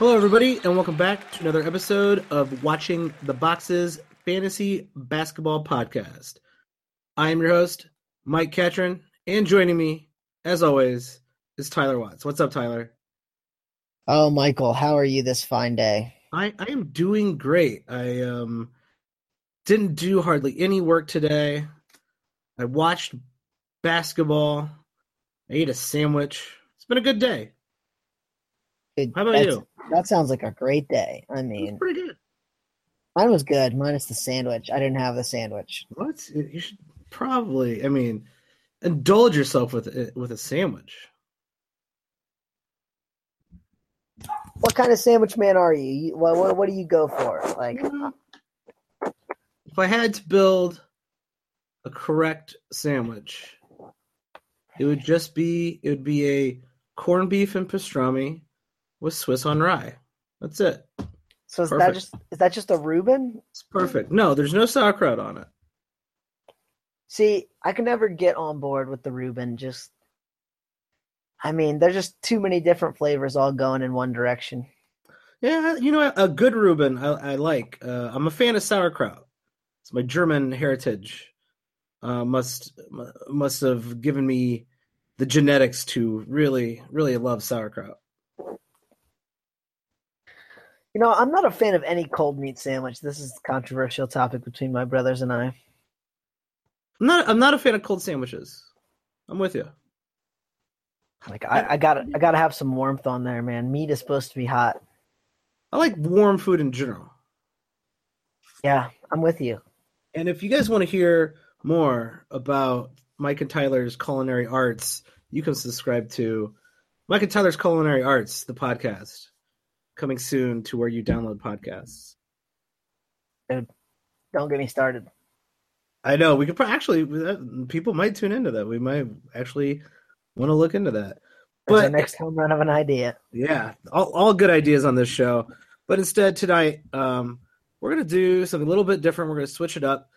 Hello, everybody, and welcome back to another episode of Watching the Boxes Fantasy Basketball Podcast. I am your host, Mike Catron, and joining me, as always, is Tyler Watts. What's up, Tyler? Oh, Michael, how are you this fine day? I, I am doing great. I um didn't do hardly any work today. I watched basketball. I ate a sandwich. It's been a good day. Good- How about you? That sounds like a great day. I mean, pretty good. mine was good, minus the sandwich. I didn't have the sandwich. What? You should probably. I mean, indulge yourself with with a sandwich. What kind of sandwich man are you? what, what, what do you go for? Like, If I had to build a correct sandwich, it would just be it would be a corned beef and pastrami with Swiss on rye. That's it. so is that just is that just a Reuben? It's perfect. No, there's no sauerkraut on it. See, I can never get on board with the Reuben. Just, I mean, there's just too many different flavors all going in one direction. Yeah, you know, a good Reuben I, I like. Uh, I'm a fan of sauerkraut. It's my German heritage. Uh, must must have given me the genetics to really really love sauerkraut. You know, I'm not a fan of any cold meat sandwich. This is a controversial topic between my brothers and I. I'm not I'm not a fan of cold sandwiches. I'm with you. Like, I, I gotta, I gotta have some warmth on there, man. Meat is supposed to be hot. I like warm food in general. Yeah, I'm with you. And if you guys want to hear more about Mike and Tyler's culinary arts, you can subscribe to Mike and Tyler's Culinary Arts, the podcast, coming soon to where you download podcasts. Don't get me started. I know we could pro- actually that- people might tune into that. We might actually want to look into that. But our next home run of an idea. yeah, all, all good ideas on this show. But instead tonight, um, we're gonna do something a little bit different. We're gonna switch it up.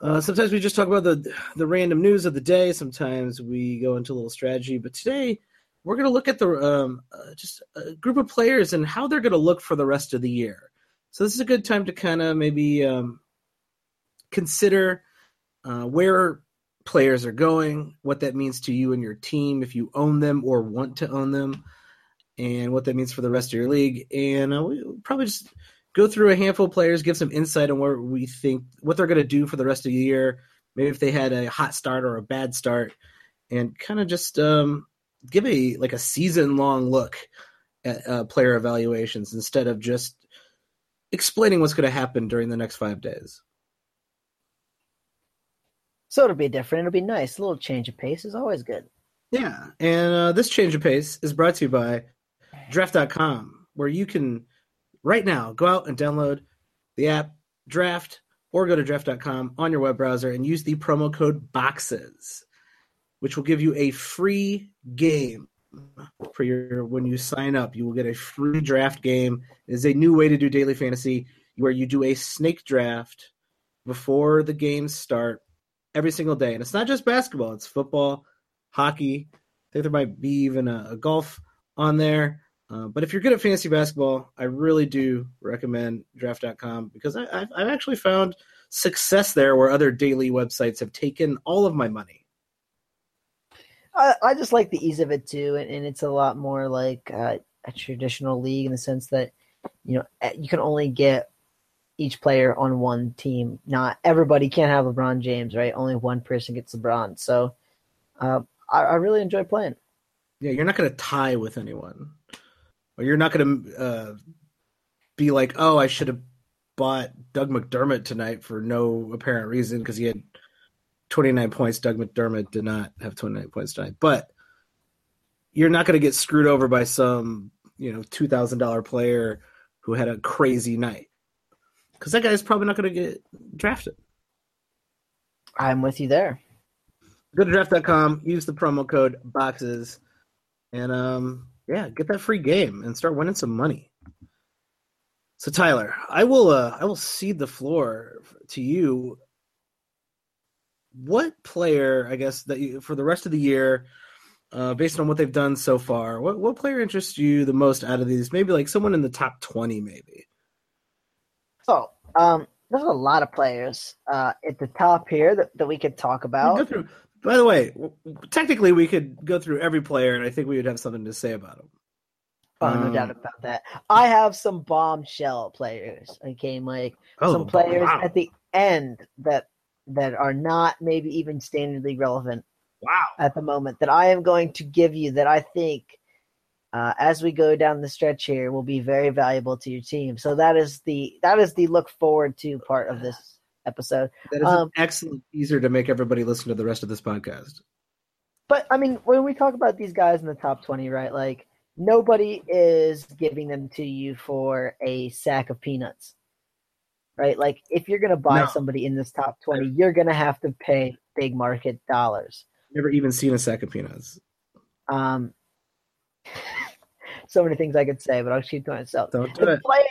Uh, sometimes we just talk about the the random news of the day. Sometimes we go into a little strategy. But today, we're gonna look at the um, uh, just a group of players and how they're gonna look for the rest of the year. So this is a good time to kind of maybe um, consider uh, where players are going, what that means to you and your team if you own them or want to own them, and what that means for the rest of your league. And uh, we probably just go through a handful of players, give some insight on where we think what they're going to do for the rest of the year. Maybe if they had a hot start or a bad start, and kind of just um, give a like a season long look at uh, player evaluations instead of just explaining what's going to happen during the next five days. So it'll be different. It'll be nice. A little change of pace is always good. Yeah, and uh, this change of pace is brought to you by Draft.com, where you can right now go out and download the app Draft or go to Draft.com on your web browser and use the promo code BOXES, which will give you a free game for your when you sign up. You will get a free draft game. It is a new way to do daily fantasy where you do a snake draft before the games start every single day, and it's not just basketball; it's football hockey. I think there might be even a, a golf on there. Uh, but if you're good at fantasy basketball, I really do recommend draft.com because I, I've, I've actually found success there where other daily websites have taken all of my money. I, just like the ease of it too, and, and it's a lot more like uh, a traditional league in the sense that you know eh, you can only get each player on one team. Not everybody can't have LeBron James, right? Only one person gets LeBron. So uh, I, I really enjoy playing. Yeah, you're not going to tie with anyone. Or you're not going to uh, be like, oh, I should have bought Doug McDermott tonight for no apparent reason because he had 29 points. Doug McDermott did not have 29 points tonight. But you're not going to get screwed over by some, you know, $2,000 player who had a crazy night. Because that guy's probably not going to get drafted. I'm with you there. Go to draft.com, use the promo code BOXES, and um, yeah, get that free game and start winning some money. So Tyler, I will uh, I will cede the floor to you. What player, I guess, that you, for the rest of the year, uh, based on what they've done so far, what what player interests you the most out of these? Maybe like someone in the top twenty, maybe. Oh, um, there's a lot of players uh, at the top here that, that we could talk about. Through, by the way, technically we could go through every player, and I think we would have something to say about them. Oh, no um, doubt about that. I have some bombshell players. Okay, Mike. Oh, some players wow. at the end that that are not maybe even standardly relevant. Wow. At the moment that I am going to give you that I think uh, as we go down the stretch here will be very valuable to your team. So that is the that is the look forward to part of this episode. That is um, an excellent teaser to make everybody listen to the rest of this podcast. But I mean, when we talk about these guys in the top twenty, right? Like nobody is giving them to you for a sack of peanuts. Right? Like if you're gonna buy no. somebody in this top twenty, you're gonna have to pay big market dollars. Never even seen a sack of peanuts. Um so many things I could say, but I'll keep to myself. Don't do the it. Player,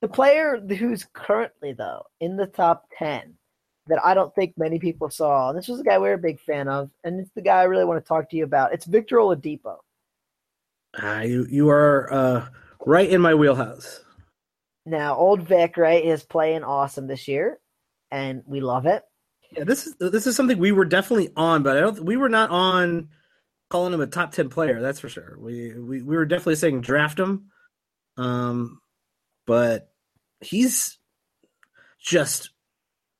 the player who's currently though in the top ten that I don't think many people saw, and this was a guy we're a big fan of, and it's the guy I really want to talk to you about. It's Victor Oladipo. Uh, you you are uh, right in my wheelhouse. Now, old Vic, right, is playing awesome this year, and we love it. Yeah, this is this is something we were definitely on, but I don't. We were not on calling him a top ten player. That's for sure. We we, we were definitely saying draft him, um, but he's just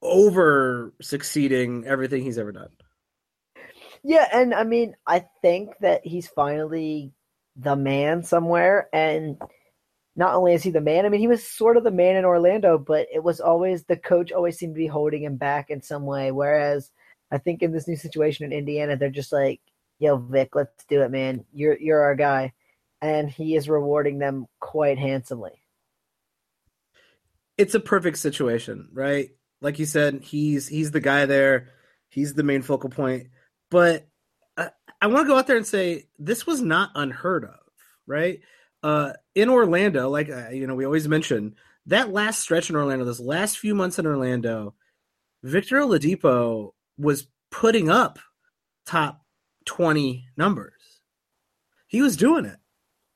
over succeeding everything he's ever done. Yeah, and I mean, I think that he's finally the man somewhere, and not only is he the man, I mean, he was sort of the man in Orlando, but it was always the coach always seemed to be holding him back in some way. Whereas I think in this new situation in Indiana, they're just like, yo, Vic, let's do it, man. You're you're our guy. And he is rewarding them quite handsomely. It's a perfect situation, right? Like you said, he's he's the guy there. He's the main focal point. But I, I want to go out there and say this was not unheard of, right? Uh, in Orlando, like uh, you know, we always mention that last stretch in Orlando, those last few months in Orlando, Victor Oladipo was putting up top 20 numbers. He was doing it.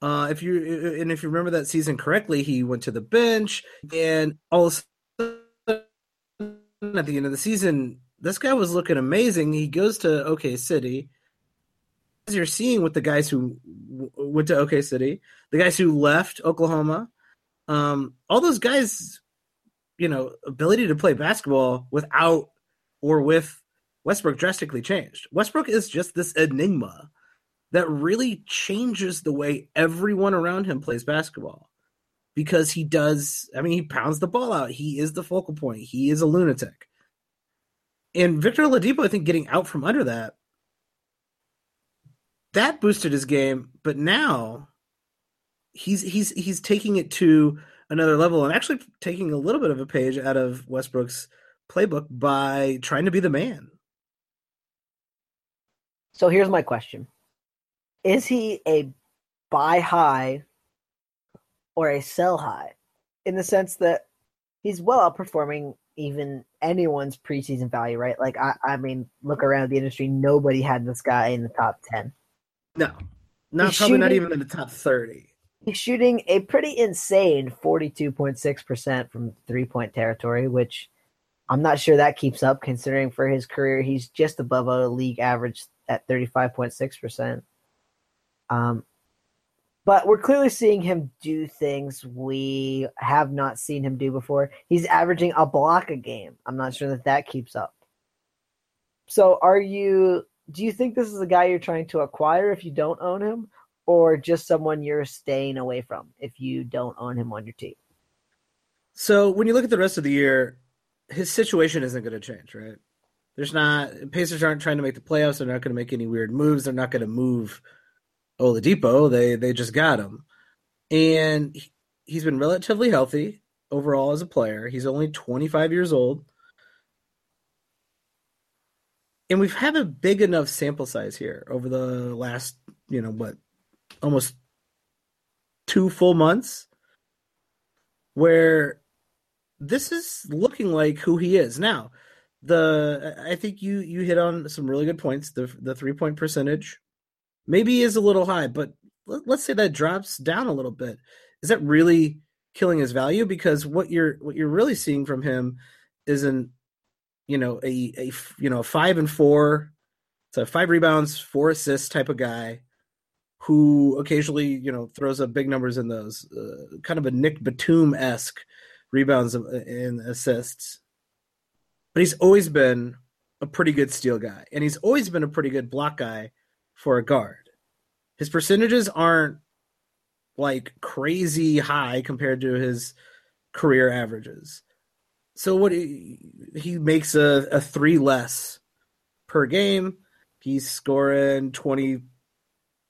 Uh, if you and if you remember that season correctly, he went to the bench, and all of a sudden, at the end of the season, this guy was looking amazing. He goes to OK City. As you're seeing with the guys who w- went to OK City, the guys who left Oklahoma, um, all those guys, you know, ability to play basketball without or with Westbrook drastically changed. Westbrook is just this enigma that really changes the way everyone around him plays basketball because he does, I mean, he pounds the ball out. He is the focal point, he is a lunatic. And Victor Oladipo, I think, getting out from under that, that boosted his game. But now he's he's he's taking it to another level and actually taking a little bit of a page out of Westbrook's playbook by trying to be the man. So here's my question: Is he a buy high or a sell high? In the sense that he's well outperforming even anyone's preseason value, right? Like I, I mean, look around the industry, nobody had this guy in the top ten. No, not he's probably shooting, not even in the top thirty. He's shooting a pretty insane forty-two point six percent from three-point territory, which I'm not sure that keeps up considering for his career he's just above a league average at 35.6%. Um, but we're clearly seeing him do things we have not seen him do before. He's averaging a block a game. I'm not sure that that keeps up. So, are you? Do you think this is a guy you're trying to acquire if you don't own him, or just someone you're staying away from if you don't own him on your team? So, when you look at the rest of the year, his situation isn't going to change, right? There's not Pacers aren't trying to make the playoffs. They're not going to make any weird moves. They're not going to move Oladipo. They they just got him, and he's been relatively healthy overall as a player. He's only 25 years old, and we've had a big enough sample size here over the last you know what almost two full months where this is looking like who he is now the I think you you hit on some really good points. The the three point percentage maybe is a little high, but let's say that drops down a little bit. Is that really killing his value? Because what you're what you're really seeing from him is an you know a a you know five and four, so five rebounds, four assists type of guy who occasionally you know throws up big numbers in those, uh, kind of a Nic Batum esque rebounds and assists. But he's always been a pretty good steal guy, and he's always been a pretty good block guy for a guard. His percentages aren't like crazy high compared to his career averages. So what he, he makes a, a three less per game. He's scoring twenty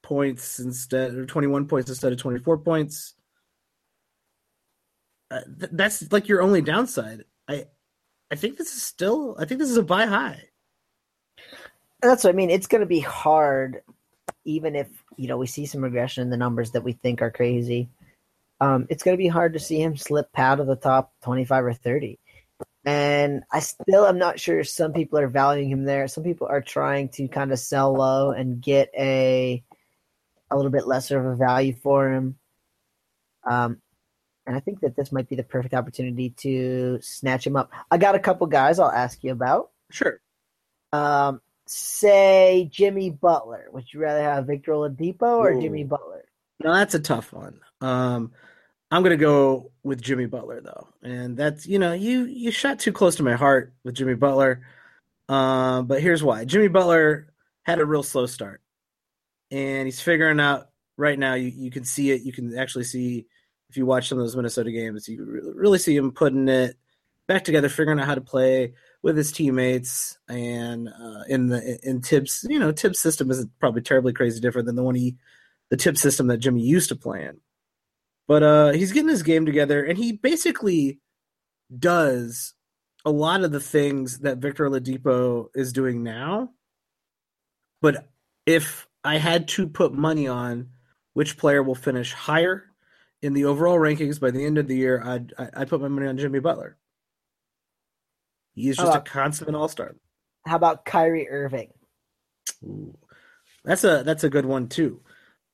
points instead or 21 points instead of 24 points. Uh, th- that's like your only downside. I i think this is still i think this is a buy high. That's what i mean. It's going to be hard even if you know we see some regression in the numbers that we think are crazy. Um, it's going to be hard to see him slip out of the top 25 or 30 and I still am not sure some people are valuing him there. Some people are trying to kind of sell low and get a a little bit lesser of a value for him. Um, and I think that this might be the perfect opportunity to snatch him up. I got a couple guys I'll ask you about. Sure. Um, say Jimmy Butler. Would you rather have Victor Oladipo or Ooh. Jimmy Butler? No, that's a tough one. Um, I'm gonna go with Jimmy Butler though, and that's you know you you shot too close to my heart with Jimmy Butler. Um, but here's why: Jimmy Butler had a real slow start and he's figuring out right now. You you can see it. You can actually see if you watch some of those Minnesota games, you really see him putting it back together, figuring out how to play with his teammates, and uh, in the in Thibs, you know, Thibs system isn't probably terribly crazy different than the one he, the Thibs system that Jimmy used to play in. But uh, he's getting his game together, and he basically does a lot of the things that Victor Oladipo is doing now. But if I had to put money on which player will finish higher in the overall rankings by the end of the year, I'd I'd put my money on Jimmy Butler. He's just about, a consummate all star. How about Kyrie Irving? Ooh, that's a that's a good one too.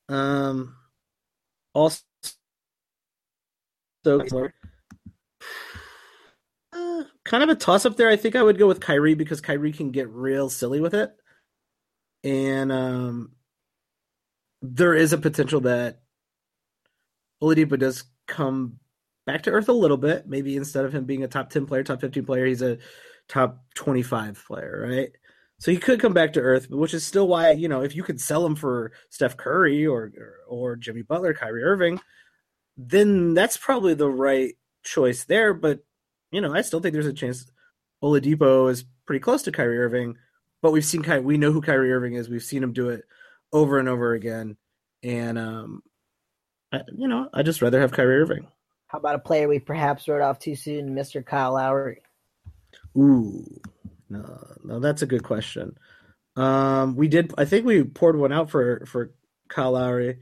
Um, also, uh, kind of a toss up there. I think I would go with Kyrie because Kyrie can get real silly with it, and um, there is a potential that Oladipo does come back to earth a little bit. Maybe instead of him being a top 10 player, top 15 player, he's a top 25 player, right? So he could come back to earth, which is still why, you know, if you could sell him for Steph Curry or, or, or Jimmy Butler, Kyrie Irving, then that's probably the right choice there. But, you know, I still think there's a chance Oladipo is pretty close to Kyrie Irving, but we've seen Kyrie, we know who Kyrie Irving is. We've seen him do it over and over again. And um, I, you know, I just rather have Kyrie Irving. How about a player we perhaps wrote off too soon, Mr. Kyle Lowry? Ooh, no, no, that's a good question. Um, we did. I think we poured one out for for Kyle Lowry.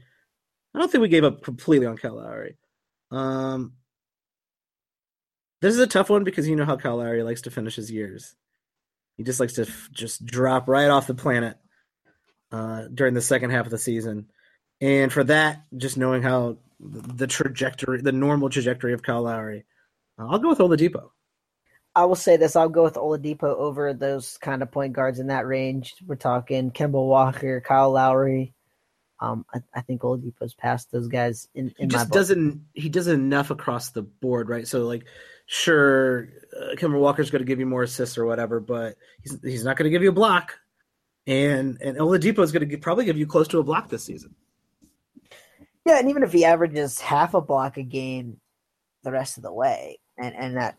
I don't think we gave up completely on Kyle Lowry. Um, this is a tough one because you know how Kyle Lowry likes to finish his years. He just likes to f- just drop right off the planet uh, during the second half of the season. And for that, just knowing how the trajectory, the normal trajectory of Kyle Lowry, uh, I'll go with Oladipo. I will say this: I'll go with Oladipo over those kind of point guards in that range. We're talking Kemba Walker, Kyle Lowry. Um, I, I, think Oladipo's past those guys. In, in he just doesn't. He does enough across the board, right? So, like, sure, uh, Kemba Walker's going to give you more assists or whatever, but he's he's not going to give you a block and and Oladipo is going to probably give you close to a block this season. Yeah, and even if he averages half a block a game, the rest of the way, and and that,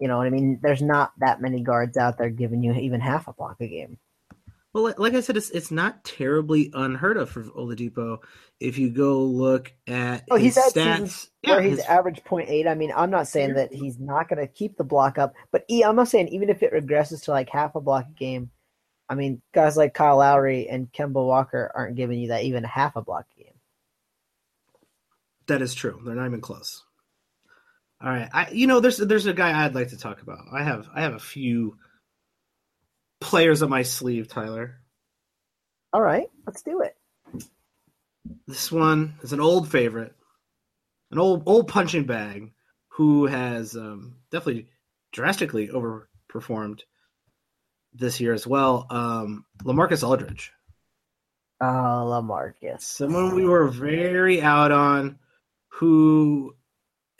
you know what I mean. There's not that many guards out there giving you even half a block a game. Well, like I said, it's it's not terribly unheard of for Oladipo. If you go look at oh, he's had stats, where yeah, he's his... averaged 0.8. I mean, I'm not saying that he's not going to keep the block up, but I'm not saying even if it regresses to like half a block a game, I mean, guys like Kyle Lowry and Kemba Walker aren't giving you that even half a block game. That is true. They're not even close. All right, I you know there's there's a guy I'd like to talk about. I have I have a few players on my sleeve, Tyler. All right, let's do it. This one is an old favorite, an old old punching bag who has um, definitely drastically overperformed this year as well. Um, Lamarcus Aldridge. Oh, Lamarcus. Someone we were very out on who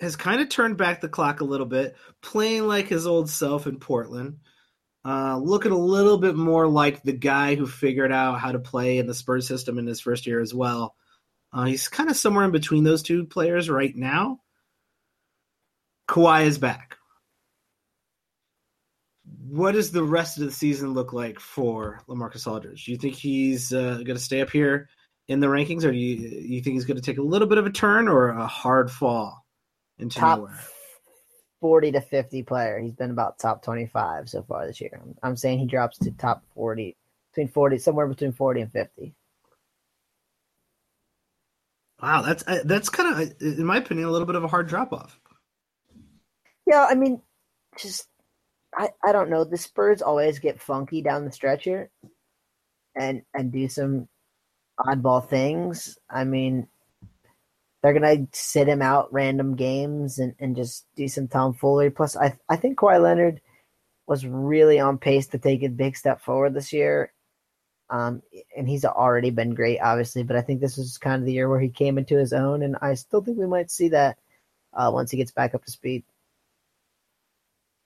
has kind of turned back the clock a little bit, playing like his old self in Portland. Uh, looking a little bit more like the guy who figured out how to play in the Spurs system in his first year as well. Uh, he's kind of somewhere in between those two players right now. Kawhi is back. What does the rest of the season look like for Lamarcus Aldridge? Do you think he's uh, going to stay up here in the rankings, or do you, you think he's going to take a little bit of a turn or a hard fall into top nowhere? 40 to 50 player. He's been about top 25 so far this year. I'm, I'm saying he drops to top 40, between 40, somewhere between 40 and 50. Wow, that's uh, that's kind of, in my opinion, a little bit of a hard drop off. Yeah, I mean, just I, I don't know. The Spurs always get funky down the stretch here, and and do some oddball things. I mean, they're gonna sit him out random games and, and just do some tomfoolery. Plus, I I think Kawhi Leonard was really on pace to take a big step forward this year. Um, and he's already been great, obviously, but I think this is kind of the year where he came into his own, and I still think we might see that uh, once he gets back up to speed.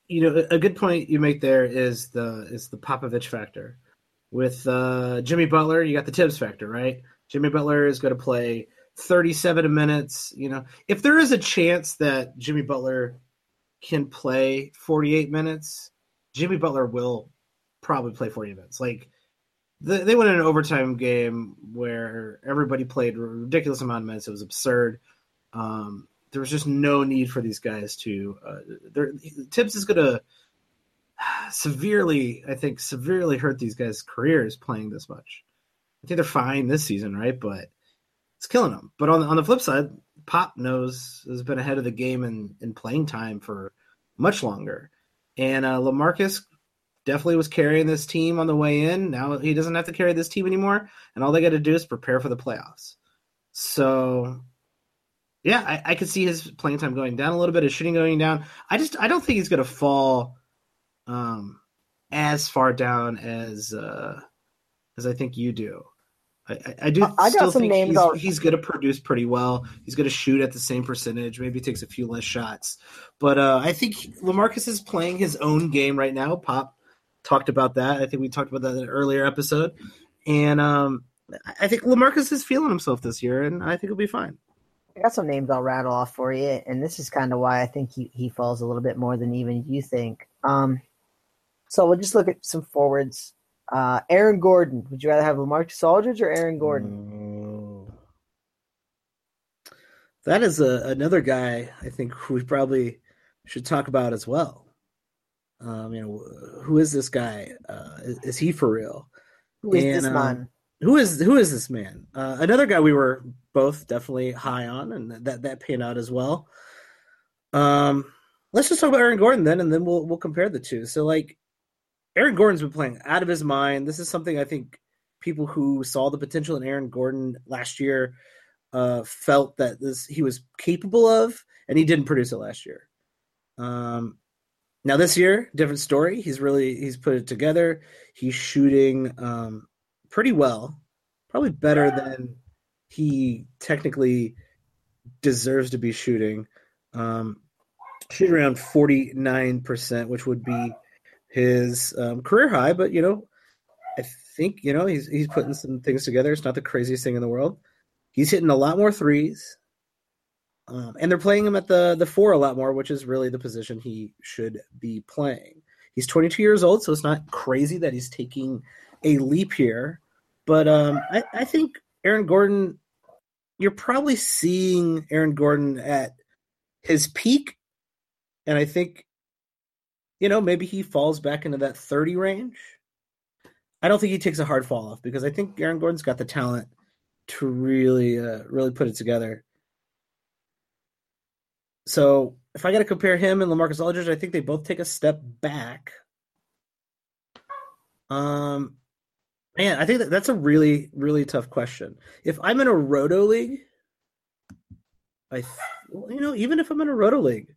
You know, a good point you make there is the is the Popovich factor. With uh, Jimmy Butler, you got the Thibs factor, right? Jimmy Butler is going to play 37 minutes. You know, if there is a chance that Jimmy Butler can play 48 minutes, Jimmy Butler will probably play 40 minutes. Like the, they went in an overtime game where everybody played a ridiculous amount of minutes. It was absurd. Um, there was just no need for these guys to. Uh, Thibs is going to severely, I think, severely hurt these guys' careers playing this much. I think they're fine this season, right? But it's killing them. But on on the flip side, Pop knows has been ahead of the game in in playing time for much longer, and uh, Lamarcus definitely was carrying this team on the way in. Now he doesn't have to carry this team anymore, and all they got to do is prepare for the playoffs. So, yeah, I, I could see his playing time going down a little bit, his shooting going down. I just I don't think he's going to fall um, as far down as uh, as I think you do. I, I do I still think he's, he's going to produce pretty well. He's going to shoot at the same percentage. Maybe takes a few less shots, but uh, I think Lamarcus is playing his own game right now. Pop talked about that. I think we talked about that in an earlier episode. And um, I think Lamarcus is feeling himself this year, and I think he'll be fine. I got some names I'll rattle off for you, and this is kind of why I think he, he falls a little bit more than even you think. Um, so we'll just look at some forwards. Uh, Aaron Gordon. Would you rather have Lamarcus Aldridge or Aaron Gordon? Oh. That is a, another guy I think we probably should talk about as well. Um, you know, who is this guy? Uh, is, is, he for real? Who is and, this uh, man? who is who is this man? Uh, another guy we were both definitely high on, and that that panned out as well. Um, let's just talk about Aaron Gordon then, and then we'll we'll compare the two. So, like, Aaron Gordon's been playing out of his mind. This is something I think people who saw the potential in Aaron Gordon last year uh, felt that this he was capable of, and he didn't produce it last year. Um, now this year, different story. He's really he's put it together. He's shooting um, pretty well, probably better than he technically deserves to be shooting. Um, shooting around forty nine percent, which would be his um, career high. But you know, I think you know he's he's putting some things together. It's not the craziest thing in the world. He's hitting a lot more threes. Um, and they're playing him at the the four a lot more, which is really the position he should be playing. He's 22 years old, so it's not crazy that he's taking a leap here. But um, I, I think Aaron Gordon, you're probably seeing Aaron Gordon at his peak, and I think, you know, maybe he falls back into that 30 range. I don't think he takes a hard fall off because I think Aaron Gordon's got the talent to really, uh, really put it together. So if I got to compare him and Lamarcus Aldridge, I think they both take a step back. Um, Man, I think that that's a really, really tough question. If I'm in a roto league, I, you know, even if I'm in a roto league,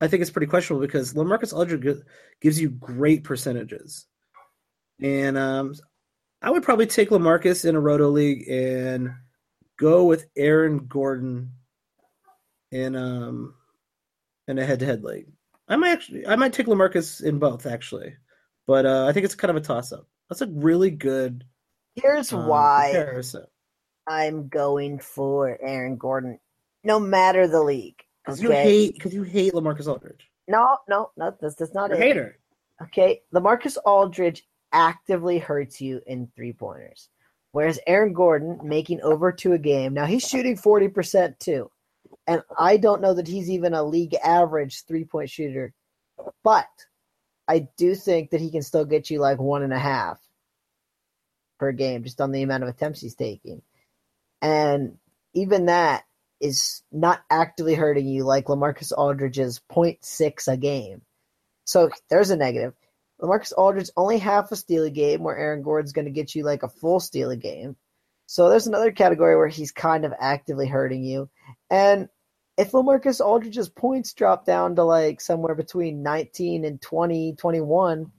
I think it's pretty questionable because Lamarcus Aldridge gives you great percentages, and um, I would probably take Lamarcus in a roto league and go with Aaron Gordon in um in a head-to-head league. I might actually, I might take Lamarcus in both actually, but uh, I think it's kind of a toss-up. That's a really good. Here's um, why comparison. I'm going for Aaron Gordon, no matter the league. Because you hate because you hate Lamarcus Aldridge. No, no, no. That's that's not You're a hater. Okay, Lamarcus Aldridge actively hurts you in three pointers, whereas Aaron Gordon making over two a game. Now he's shooting forty percent too, and I don't know that he's even a league average three point shooter, but I do think that he can still get you like one and a half per game just on the amount of attempts he's taking. And even that is not actively hurting you like Lamarcus Aldridge's 0.6 a game. So there's a negative. Lamarcus Aldridge only half a steal a game, where Aaron Gordon's going to get you like a full steal a game. So there's another category where he's kind of actively hurting you. And if Lamarcus Aldridge's points drop down to like somewhere between 19 and 20, 21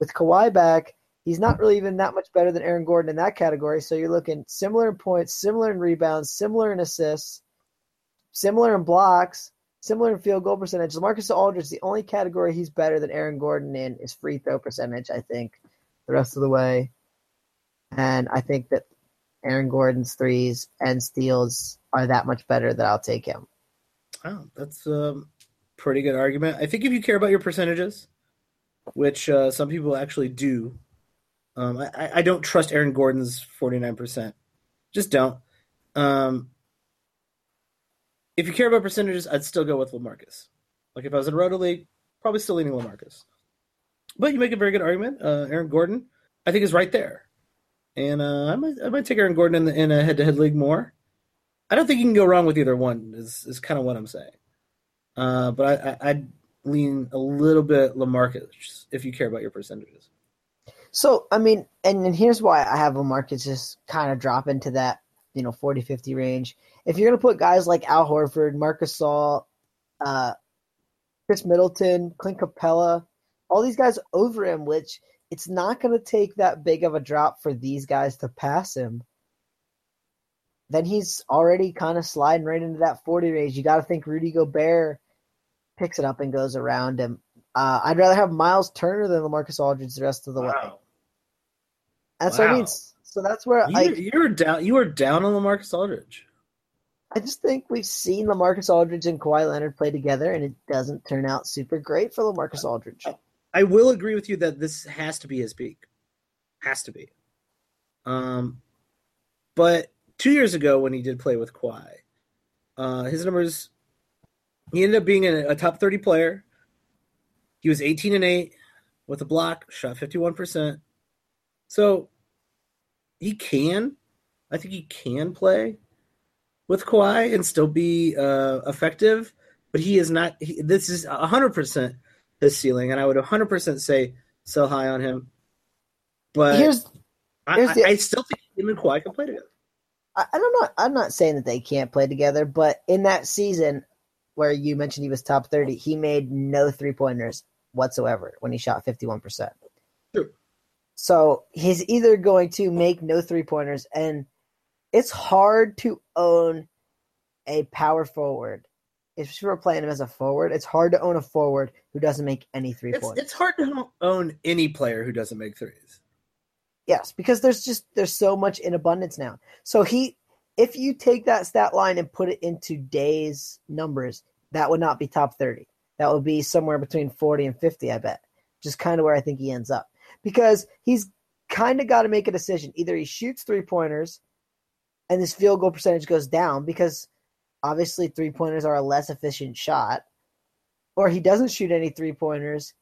with Kawhi back, he's not really even that much better than Aaron Gordon in that category. So you're looking similar in points, similar in rebounds, similar in assists, similar in blocks, similar in field goal percentage. Lamarcus Aldridge, the only category he's better than Aaron Gordon in is free throw percentage, I think, the rest of the way. And I think that Aaron Gordon's threes and steals are that much better that I'll take him. Oh, that's a pretty good argument. I think if you care about your percentages, which uh, some people actually do, um, I, I, don't trust Aaron Gordon's forty nine percent. Just don't. Um, if you care about percentages, I'd still go with Lamarcus. Like if I was in a Roto League, probably still leaning Lamarcus. But you make a very good argument. Uh, Aaron Gordon, I think, is right there, and uh, I might I might take Aaron Gordon in, the, in a head to head league more. I don't think you can go wrong with either one. Is is kind of what I'm saying. Uh, but I, I would lean a little bit Lamarcus if you care about your percentages. So I mean, and, and here's why I have Lamarcus just kind of drop into that you know 40 50 range. If you're gonna put guys like Al Horford, marcus Gasol, uh, Khris Middleton, Clint Capela all these guys over him, which it's not going to take that big of a drop for these guys to pass him then he's already kind of sliding right into that 40 range. You got to think Rudy Gobert picks it up and goes around him. Uh, I'd rather have Miles Turner than Lamarcus Aldridge the rest of the wow. way. That's wow. what I mean. So that's where you, I you're down. You are down on Lamarcus Aldridge. I just think we've seen Lamarcus Aldridge and Kawhi Leonard play together, and it doesn't turn out super great for Lamarcus Aldridge. I will agree with you that this has to be his peak. Has to be. Um, but two years ago when he did play with Kawhi. Uh, his numbers, he ended up being a, a, top 30 player. He was 18 and 8 with a block, shot 51%. So he can, I think he can play with Kawhi and still be uh, effective, but he is not, he, this is 100% his ceiling, and I would 100% say sell high on him. But here's, here's I, the, I, still think him and Kawhi can play together. I, I don't know. I'm not saying that they can't play together, but in that season where you mentioned he was top 30, he made no three pointers whatsoever when he shot 51%. Sure. So he's either going to make no three pointers, and it's hard to own a power forward. If you were playing him as a forward, it's hard to own a forward who doesn't make any three it's, points. It's hard to own any player who doesn't make threes. Yes, because there's just there's so much in abundance now. So he if you take that stat line and put it into days numbers, that would not be top 30. That would be somewhere between 40 and 50, I bet. Just kind of where I think he ends up. Because he's kind of got to make a decision. Either he shoots three pointers and his field goal percentage goes down because obviously three pointers are a less efficient shot, or he doesn't shoot any three pointers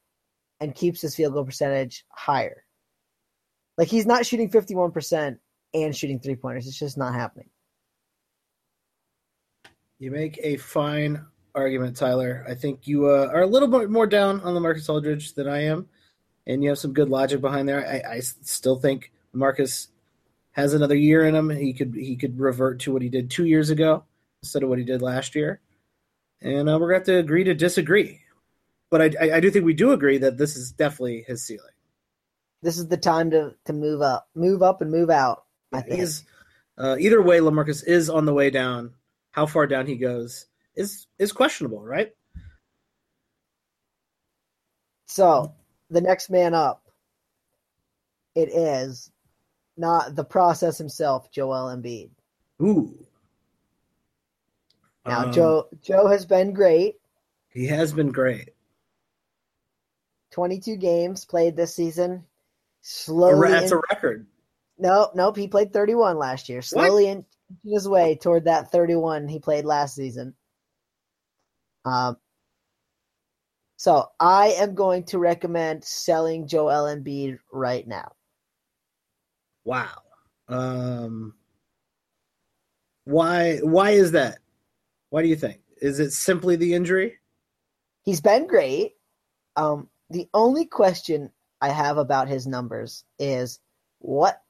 and keeps his field goal percentage higher. Like he's not shooting 51% and shooting three pointers. It's just not happening. You make a fine argument, Tyler. I think you uh, are a little bit more down on Lamarcus Aldridge than I am, and you have some good logic behind there. I, I still think Marcus has another year in him. He could he could revert to what he did two years ago instead of what he did last year. And uh, we're going to have to agree to disagree. But I, I, I do think we do agree that this is definitely his ceiling. This is the time to, to move up, move up and move out. I think. He's, uh, either way, Lamarcus is on the way down. How far down he goes is is questionable, right? So the next man up, it is not the process himself, Joel Embiid. Ooh. Now Um, Joe Joe has been great. He has been great. 22 games played this season. Slowly That's in- a record. Nope, nope. He played 31 last year. Slowly inching his way toward that 31 he played last season. Um, so I am going to recommend selling Joel Embiid right now. Wow. Um, why? Why is that? Why do you think? Is it simply the injury? He's been great. Um, the only question I have about his numbers is what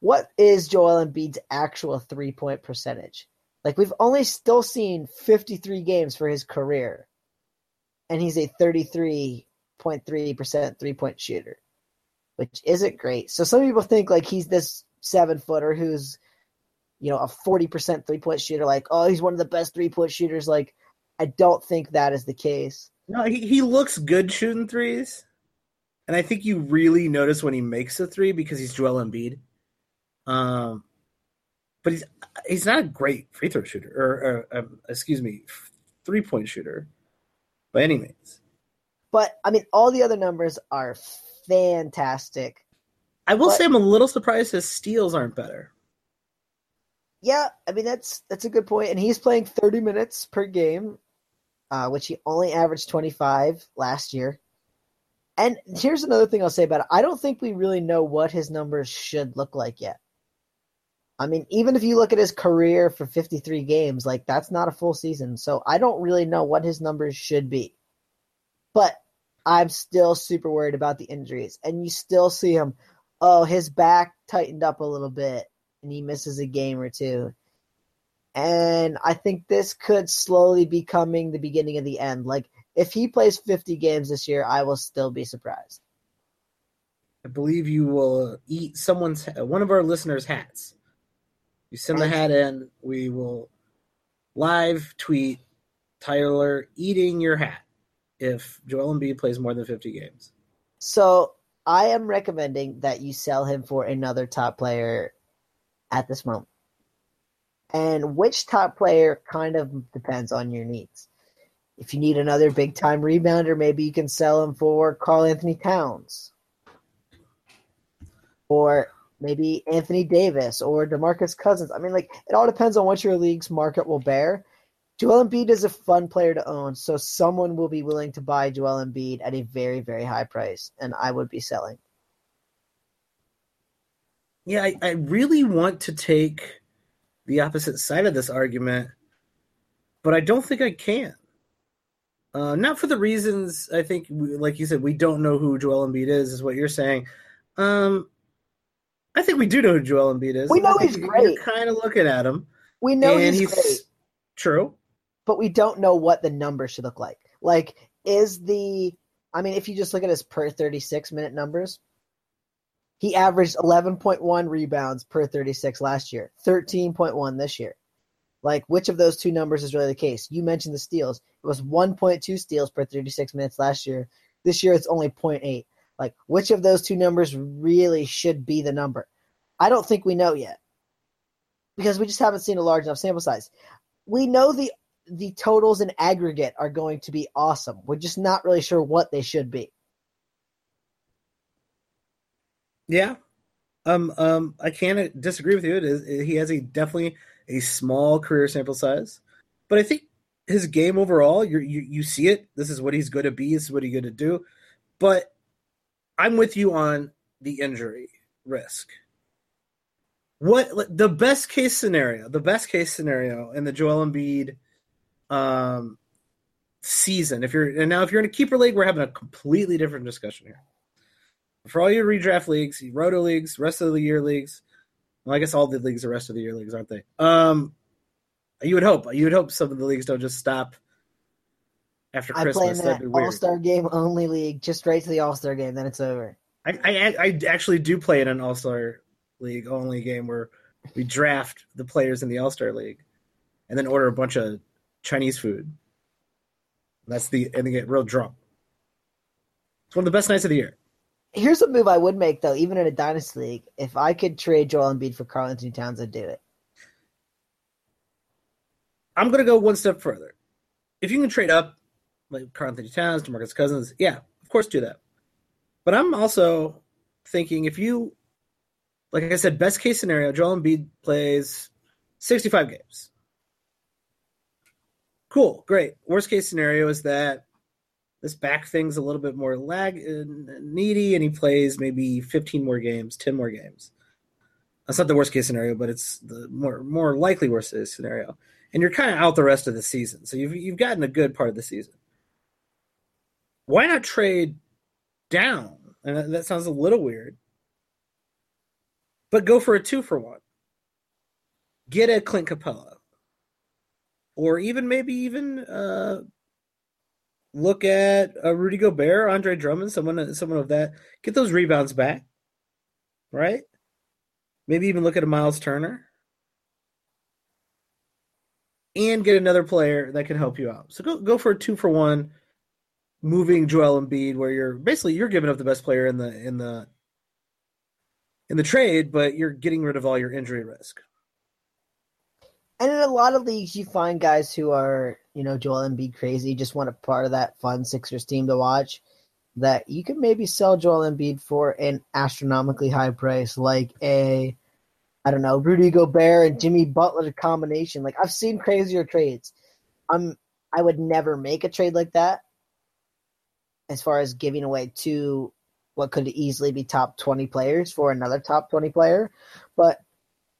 what is Joel Embiid's actual three point percentage? Like we've only still seen 53 games for his career, and he's a 33.3% three point shooter, which isn't great. So some people think like he's this seven footer who's, you know, a 40% three point shooter. Like, oh, he's one of the best three point shooters. Like, I don't think that is the case. No, he, he looks good shooting threes, and I think you really notice when he makes a three because he's Joel Embiid. Um, but he's he's not a great free throw shooter, or, or um, excuse me, three point shooter by any means. But I mean, all the other numbers are fantastic. I will But- say I'm a little surprised his steals aren't better. Yeah, I mean that's that's a good point. And he's playing 30 minutes per game, uh, which he only averaged 25 last year. And here's another thing I'll say about it. I don't think we really know what his numbers should look like yet. I mean, even if you look at his career for 53 games, like that's not a full season. So I don't really know what his numbers should be. But I'm still super worried about the injuries. And you still see him, oh, his back tightened up a little bit and he misses a game or two. And I think this could slowly be coming the beginning of the end. Like if he plays 50 games this year, I will still be surprised. I believe you will eat someone's one of our listeners' hats. You send the hat in, we will live tweet Tyler eating your hat if Joel Embiid plays more than 50 games. So I am recommending that you sell him for another top player at this moment. And which top player kind of depends on your needs. If you need another big time rebounder, maybe you can sell him for Karl-Anthony Towns. Or maybe Anthony Davis or DeMarcus Cousins. I mean, like, it all depends on what your league's market will bear. Joel Embiid is a fun player to own, so someone will be willing to buy Joel Embiid at a very, very high price, and I would be selling. Yeah, I, I really want to take the opposite side of this argument, but I don't think I can. Uh, not for the reasons I think, like you said, we don't know who Joel Embiid is, is what you're saying. Um, I think we do know who Joel Embiid is. We know he's you're great. kind of looking at him, We know and he's, great, true. but we don't know what the number should look like. Like, is the I mean, if you just look at his per 36 minute numbers, he averaged 11.1 rebounds per 36 last year, 13.1 this year. Like, which of those two numbers is really the case? You mentioned the steals. It was 1.2 steals per 36 minutes last year. This year, it's only 0.8. Like, which of those two numbers really should be the number? I don't think we know yet because we just haven't seen a large enough sample size. We know the the totals in aggregate are going to be awesome. We're just not really sure what they should be. Yeah. Um, um, I can't disagree with you. It is he has a definitely a small career sample size, but I think his game overall, you you you see it. This is what he's going to be. This is what he's going to do. But I'm with you on the injury risk. What the best case scenario? The best case scenario in the Joel Embiid um, season. If you're and now if you're in a keeper league, we're having a completely different discussion here. for all your redraft leagues, roto leagues, rest of the year leagues. Well, I guess all the leagues are rest of the year leagues, aren't they? Um, you would hope. You would hope some of the leagues don't just stop after I play in Christmas. That'd be that weird. All Star Game only league, just right to the All Star game, then it's over. I, I I actually do play in an All Star League only game where we draft the players in the All Star League, and then order a bunch of Chinese food. That's the and they get real drunk. It's one of the best nights of the year. Here's a move I would make though, even in a dynasty league. If I could trade Joel Embiid for Karl-Anthony Towns, I'd do it. I'm gonna go one step further. If you can trade up, like Karl-Anthony Towns, Demarcus Cousins, yeah, of course do that. But I'm also thinking if you, like I said, best case scenario, Joel Embiid plays 65 games. Cool, great. Worst case scenario is that this back thing's a little bit more lag uh, needy, and he plays maybe 15 more games, 10 more games. That's not the worst case scenario, but it's the more more likely worst case scenario. And you're kind of out the rest of the season, so you've you've gotten a good part of the season. Why not trade down? And that, that sounds a little weird, but go for a two for one. Get a Clint Capela, or even maybe even uh, look at a Rudy Gobert, Andre Drummond, someone someone of that. Get those rebounds back, right? Maybe even look at a Miles Turner and get another player that can help you out. So go go for a two for one, moving Joel Embiid, where you're basically you're giving up the best player in the in the in the trade, but you're getting rid of all your injury risk. And in a lot of leagues, you find guys who are, you know, Joel Embiid crazy, just want a part of that fun Sixers team to watch. That you could maybe sell Joel Embiid for an astronomically high price, like a, I don't know, Rudy Gobert and Jimmy Butler combination. Like I've seen crazier trades. I'm, I would never make a trade like that. As far as giving away two, what could easily be top twenty players for another top twenty player, but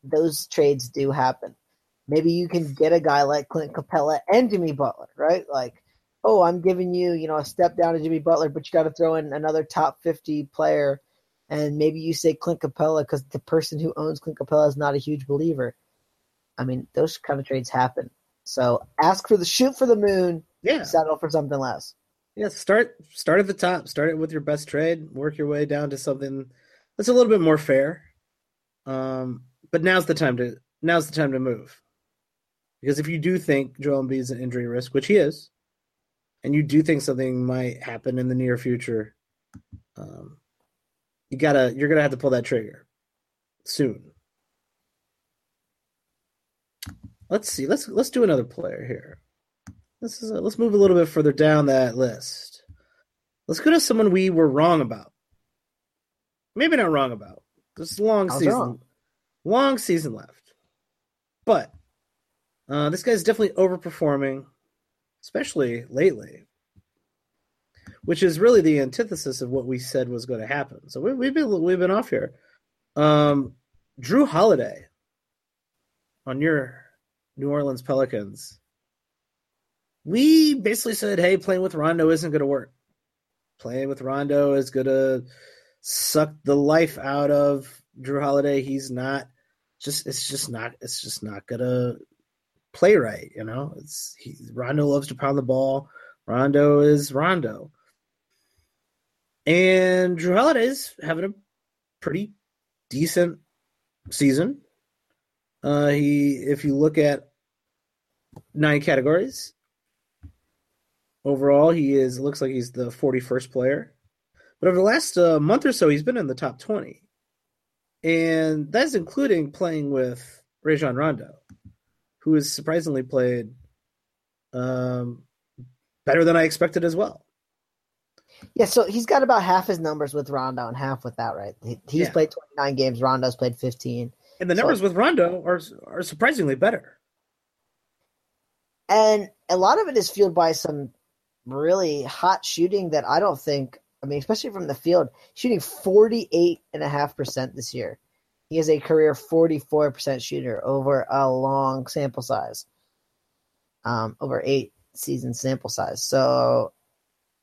those trades do happen maybe you can get a guy like Clint Capela and Jimmy Butler, right? Like, oh, I'm giving you, you know, a step down to Jimmy Butler, but you got to throw in another top 50 player. And maybe you say Clint Capela because the person who owns Clint Capela is not a huge believer. I mean, those kind of trades happen. So ask for the shoot for the moon. Yeah. Settle for something less. Yeah, start start at the top. Start it with your best trade. Work your way down to something that's a little bit more fair. Um, but now's the time to now's the time to move. Because if you do think Joel Embiid is an injury risk, which he is, and you do think something might happen in the near future, um, you gotta you're gonna have to pull that trigger soon. Let's see. Let's let's do another player here. This is let's move a little bit further down that list. Let's go to someone we were wrong about. Maybe not wrong about. This long season, wrong? long season left, but uh, this guy's definitely overperforming, especially lately, which is really the antithesis of what we said was going to happen. So we, we've been we've been off here. Um, Jrue Holiday on your New Orleans Pelicans. We basically said, "Hey, playing with Rondo isn't going to work. Playing with Rondo is going to suck the life out of Jrue Holiday. He's not just. It's just not. It's just not going to play right. You know, it's he, Rondo loves to pound the ball. Rondo is Rondo, and Jrue Holiday's having a pretty decent season. Uh, he, if you look at nine categories overall, he is looks like he's the forty first player. But over the last uh, month or so, he's been in the top twenty, and that's including playing with Rajon Rondo who has surprisingly played um, better than I expected as well. Yeah, so he's got about half his numbers with Rondo and half without, right? He, he's Yeah. played 29 games. Rondo's played 15. And the So- numbers with Rondo are are surprisingly better. And a lot of it is fueled by some really hot shooting that I don't think, I mean, especially from the field, shooting 48.5% this year. He is a career 44% shooter over a long sample size, um, over eight season sample size. So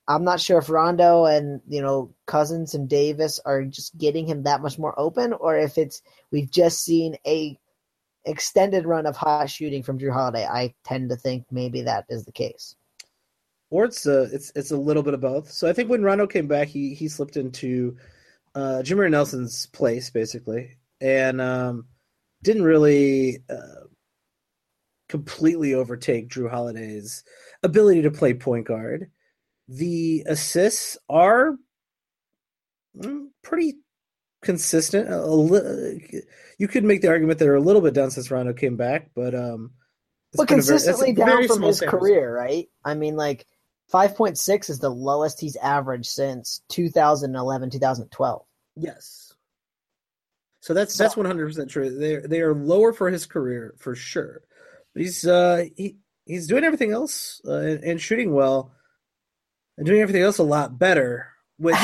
I'm not sure if Rondo and you know Cousins and Davis are just getting him that much more open, or if it's we've just seen a extended run of hot shooting from Jrue Holiday. I tend to think maybe that is the case. Or it's a, it's it's a little bit of both. So I think when Rondo came back, he he slipped into uh, Jameer Nelson's place basically, and um, didn't really uh, completely overtake Jrue Holiday's ability to play point guard. The assists are mm, pretty consistent. A, li- you could make the argument that they're a little bit down since Rondo came back, but um, but consistently very, down from his career, right? I mean, like five point six is the lowest he's averaged since 2011, 2012. Yes. So that's so, that's one hundred percent true. They they are lower for his career for sure, but he's uh he he's doing everything else uh, and, and, shooting well, and doing everything else a lot better. Which,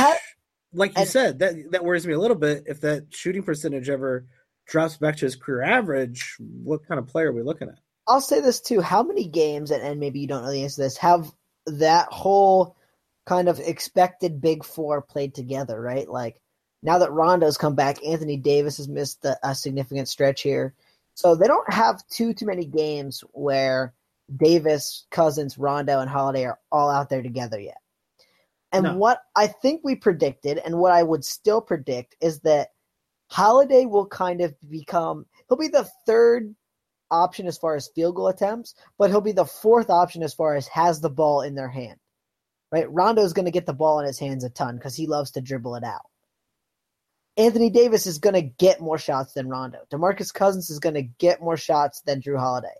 like you and, said, that that worries me a little bit. If that shooting percentage ever drops back to his career average, what kind of player are we looking at? I'll say this too: How many games, and, and maybe you don't know the answer to this, have that whole kind of expected big four played together? Right, like now that Rondo's come back, Anthony Davis has missed a, a significant stretch here. So they don't have too too many games where Davis, Cousins, Rondo, and Holiday are all out there together yet. And no. what I think we predicted, and what I would still predict, is that Holiday will kind of become he'll be the third option as far as field goal attempts, but he'll be the fourth option as far as has the ball in their hand. Right? Rondo's going to get the ball in his hands a ton because he loves to dribble it out. Anthony Davis is going to get more shots than Rondo. DeMarcus Cousins is going to get more shots than Jrue Holiday.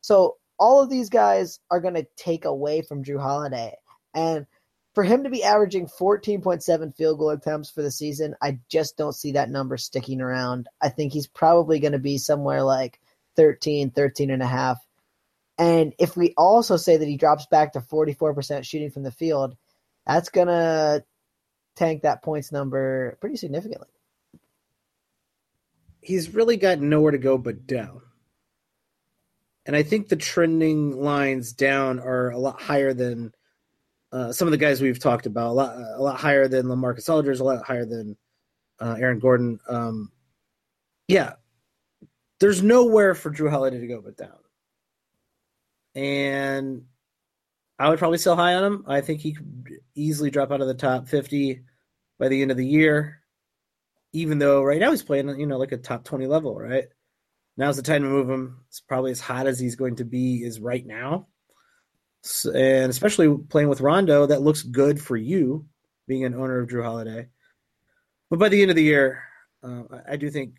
So all of these guys are going to take away from Jrue Holiday. And for him to be averaging 14.7 field goal attempts for the season, I just don't see that number sticking around. I think he's probably going to be somewhere like 13, 13 and a half. And if we also say that he drops back to 44% shooting from the field, that's going to tank that points number pretty significantly he's really got nowhere to go but down. And I think the trending lines down are a lot higher than uh, some of the guys we've talked about. A lot, a lot higher than Lamarcus Aldridge, a lot higher than uh, Aaron Gordon. Um, yeah, there's nowhere for Jrue Holiday to go but down. And I would probably sell high on him. I think he could easily drop out of the top 50 by the end of the year even though right now he's playing, you know, like a top 20 level, right? Now's the time to move him. It's probably as hot as he's going to be is right now. And especially playing with Rondo, that looks good for you being an owner of Jrue Holiday. But by the end of the year, uh, I do think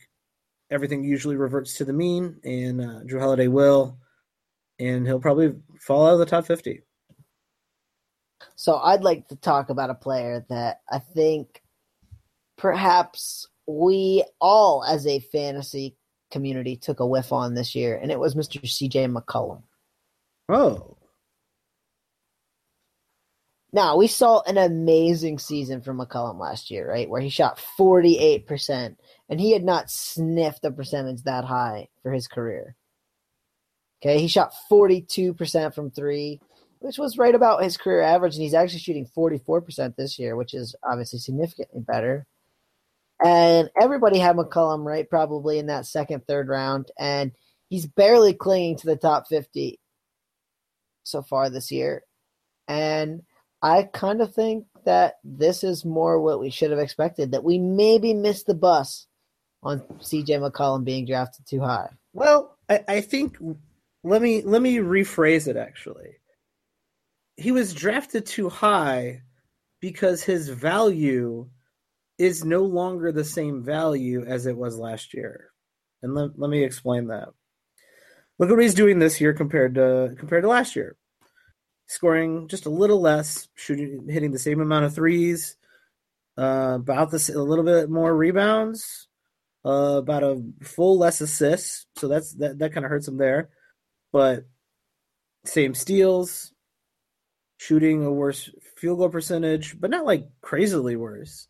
everything usually reverts to the mean, and uh, Jrue Holiday will, and he'll probably fall out of the top 50. So I'd like to talk about a player that I think perhaps we all, as a fantasy community, took a whiff on this year, and it was Mr. CJ McCollum. Oh. Now, we saw an amazing season from McCollum last year, right? Where he shot 48%, and he had not sniffed a percentage that high for his career. Okay, he shot 42% from three, which was right about his career average, and he's actually shooting 44% this year, which is obviously significantly better. And everybody had McCollum right probably in that second, third round. And he's barely clinging to the top 50 so far this year. And I kind of think that this is more what we should have expected, that we maybe missed the bus on CJ McCollum being drafted too high. Well, I, I think let me let me rephrase it actually. He was drafted too high because his value is no longer the same value as it was last year. And let, let me explain that. Look at what he's doing this year compared to compared to last year. Scoring just a little less, shooting hitting the same amount of threes, uh, about this a little bit more rebounds, uh, about a full less assists. So that's that that kind of hurts him there. But same steals, shooting a worse field goal percentage, but not like crazily worse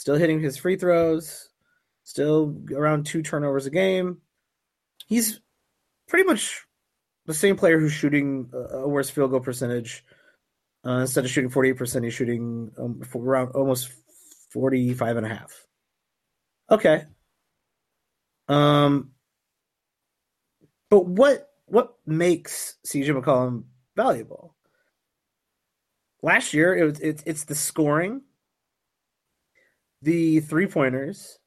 still hitting his free throws, still around two turnovers a game. He's pretty much the same player who's shooting a worse field goal percentage Uh, instead of shooting 48%, he's shooting um, around almost 45 and a half. Okay. Um, but what what makes CJ McCollum valuable? Last year, it was it's it's the scoring, the three pointers,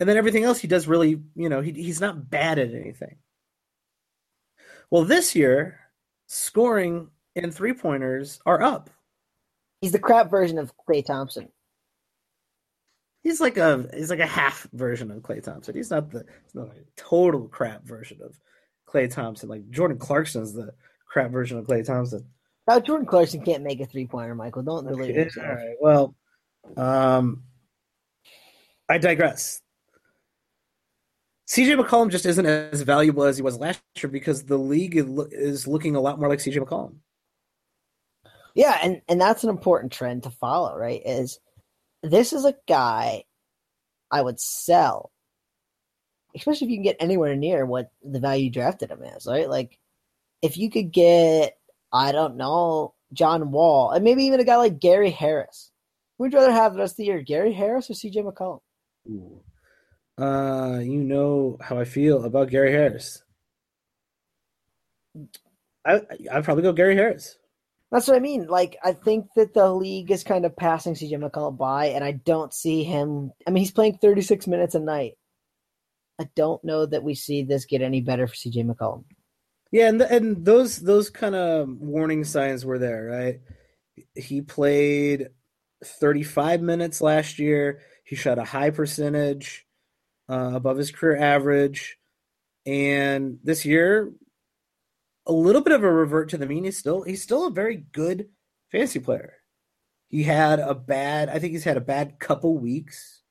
and then everything else he does really, you know, he he's not bad at anything. Well, this year, scoring and three pointers are up. He's the crap version of Klay Thompson. He's like a he's like a half version of Klay Thompson. He's not the he's not total crap version of Klay Thompson. Like Jordan Clarkson's the crap version of Klay Thompson. Now Jordan Clarkson can't make a three pointer, Michael. Don't believe okay. All right. Well, um, I digress. CJ McCollum just isn't as valuable as he was last year because the league is looking a lot more like CJ McCollum. Yeah, and and that's an important trend to follow, right? Is this is a guy I would sell, especially if you can get anywhere near what the value you drafted him as, right? Like if you could get, I don't know, John Wall, and maybe even a guy like Gary Harris. You rather have the rest of the year, Gary Harris or CJ McCollum? Ooh. Uh, you know how I feel about Gary Harris. I I'd probably go Gary Harris. That's what I mean. Like I think that the league is kind of passing CJ McCollum by, and I don't see him. I mean, he's playing 36 minutes a night. I don't know that we see this get any better for CJ McCollum. Yeah, and the, and those those kind of warning signs were there, right? He played 35 minutes last year. He shot a high percentage uh, above his career average. And this year, a little bit of a revert to the mean. He's still he's still a very good fantasy player. He had a bad, I think he's had a bad couple weeks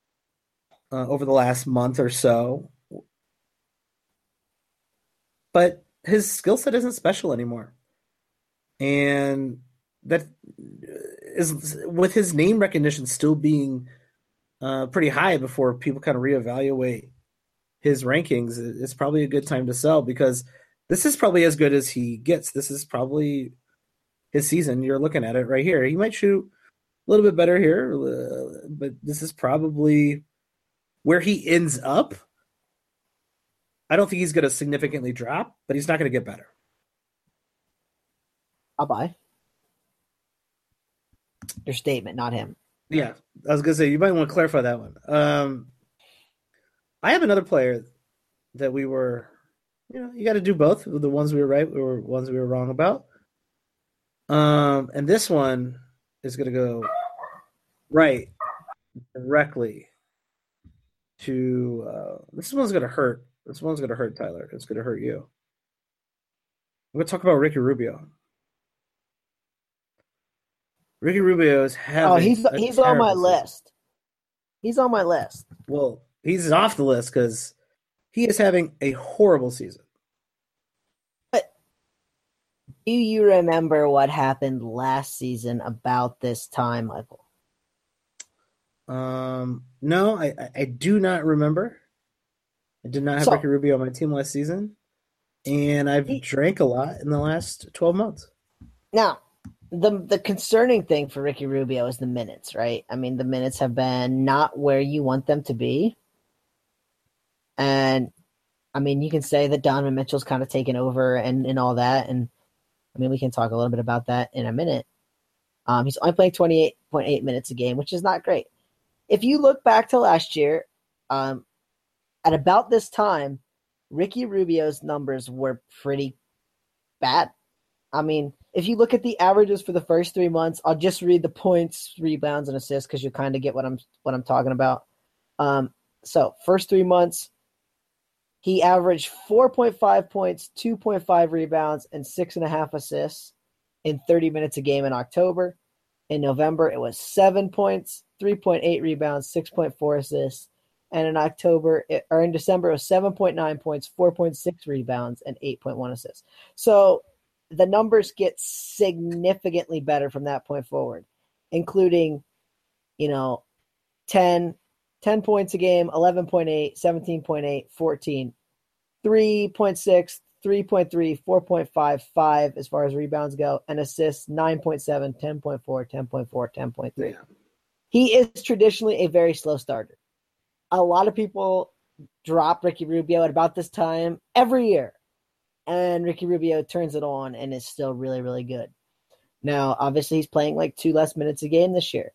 uh, over the last month or so, but his skill set isn't special anymore, and that is with his name recognition still being uh, pretty high before people kind of reevaluate his rankings, it's probably a good time to sell because this is probably as good as he gets. This is probably his season. You're looking at it right here. He might shoot a little bit better here, uh, but this is probably where he ends up. I don't think he's going to significantly drop, but he's not going to get better. I'll buy your statement, not him. Yeah, I was gonna say you might want to clarify that one. Um, I have another player that we were, you know, you got to do both. The ones we were right, we were ones we were wrong about. Um, and this one is gonna go right directly to. Uh, this one's gonna hurt. This one's gonna hurt Tyler. It's gonna hurt you. I'm gonna talk about Ricky Rubio. Ricky Rubio is having. Oh, he's he's on my season. list. He's on my list. Well, he's off the list because he is having a horrible season. But do you remember what happened last season about this time, Michael? Um, no, I I do not remember. I did not have so, Ricky Rubio on my team last season, and I've he, drank a lot in the last twelve months. Now, the the concerning thing for Ricky Rubio is the minutes, right? I mean, the minutes have been not where you want them to be. And I mean, you can say that Donovan Mitchell's kind of taken over and, and all that. And I mean, we can talk a little bit about that in a minute. Um, he's only playing 28.8 minutes a game, which is not great. If you look back to last year, um, at about this time, Ricky Rubio's numbers were pretty bad. I mean, if you look at the averages for the first three months, I'll just read the points, rebounds, and assists because you kind of get what I'm what I'm talking about. Um, so first three months, he averaged 4.5 points, 2.5 rebounds, and six and a half assists in 30 minutes a game in October. In November, it was seven points, 3.8 rebounds, 6.4 assists. And in October, it, or in December, it was 7.9 points, 4.6 rebounds, and 8.1 assists. So the numbers get significantly better from that point forward, including, you know, 10, 10 points a game, 11.8, 17.8, 14, 3.6, 3.3, 4.55 as far as rebounds go, and assists 9.7, 10.4, 10.4, 10.3. Yeah. He is traditionally a very slow starter. A lot of people drop Ricky Rubio at about this time every year. And Ricky Rubio turns it on and is still really, really good. Now, obviously, he's playing like two less minutes a game this year.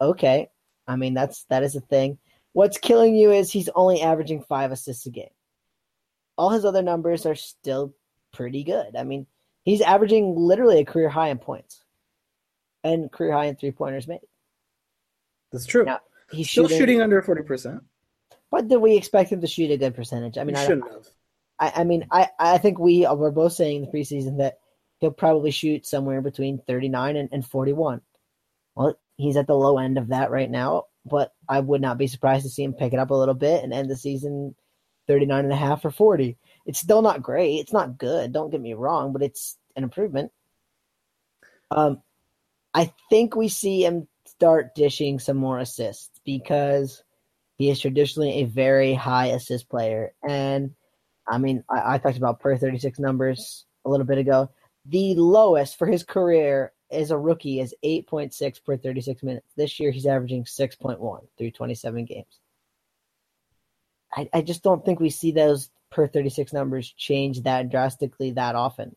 Okay. I mean, that's that is a thing. What's killing you is he's only averaging five assists a game. All his other numbers are still pretty good. I mean, he's averaging literally a career high in points and career high in three pointers made. That's true. Now, he's Still shooting, shooting under forty percent. but did we expect him to shoot a good percentage? I mean, He I, shouldn't have. I, I mean, I, I think we were both saying in the preseason that he'll probably shoot somewhere between 39 and, and 41. Well, he's at the low end of that right now, but I would not be surprised to see him pick it up a little bit and end the season 39 and a half or 40. It's still not great. It's not good. Don't get me wrong, but it's an improvement. Um, I think we see him start dishing some more assists because he is traditionally a very high assist player. And I mean, I, I talked about per 36 numbers a little bit ago. The lowest for his career as a rookie is 8.6 per 36 minutes. This year, he's averaging 6.1 through 27 games. I, I just don't think we see those per 36 numbers change that drastically that often.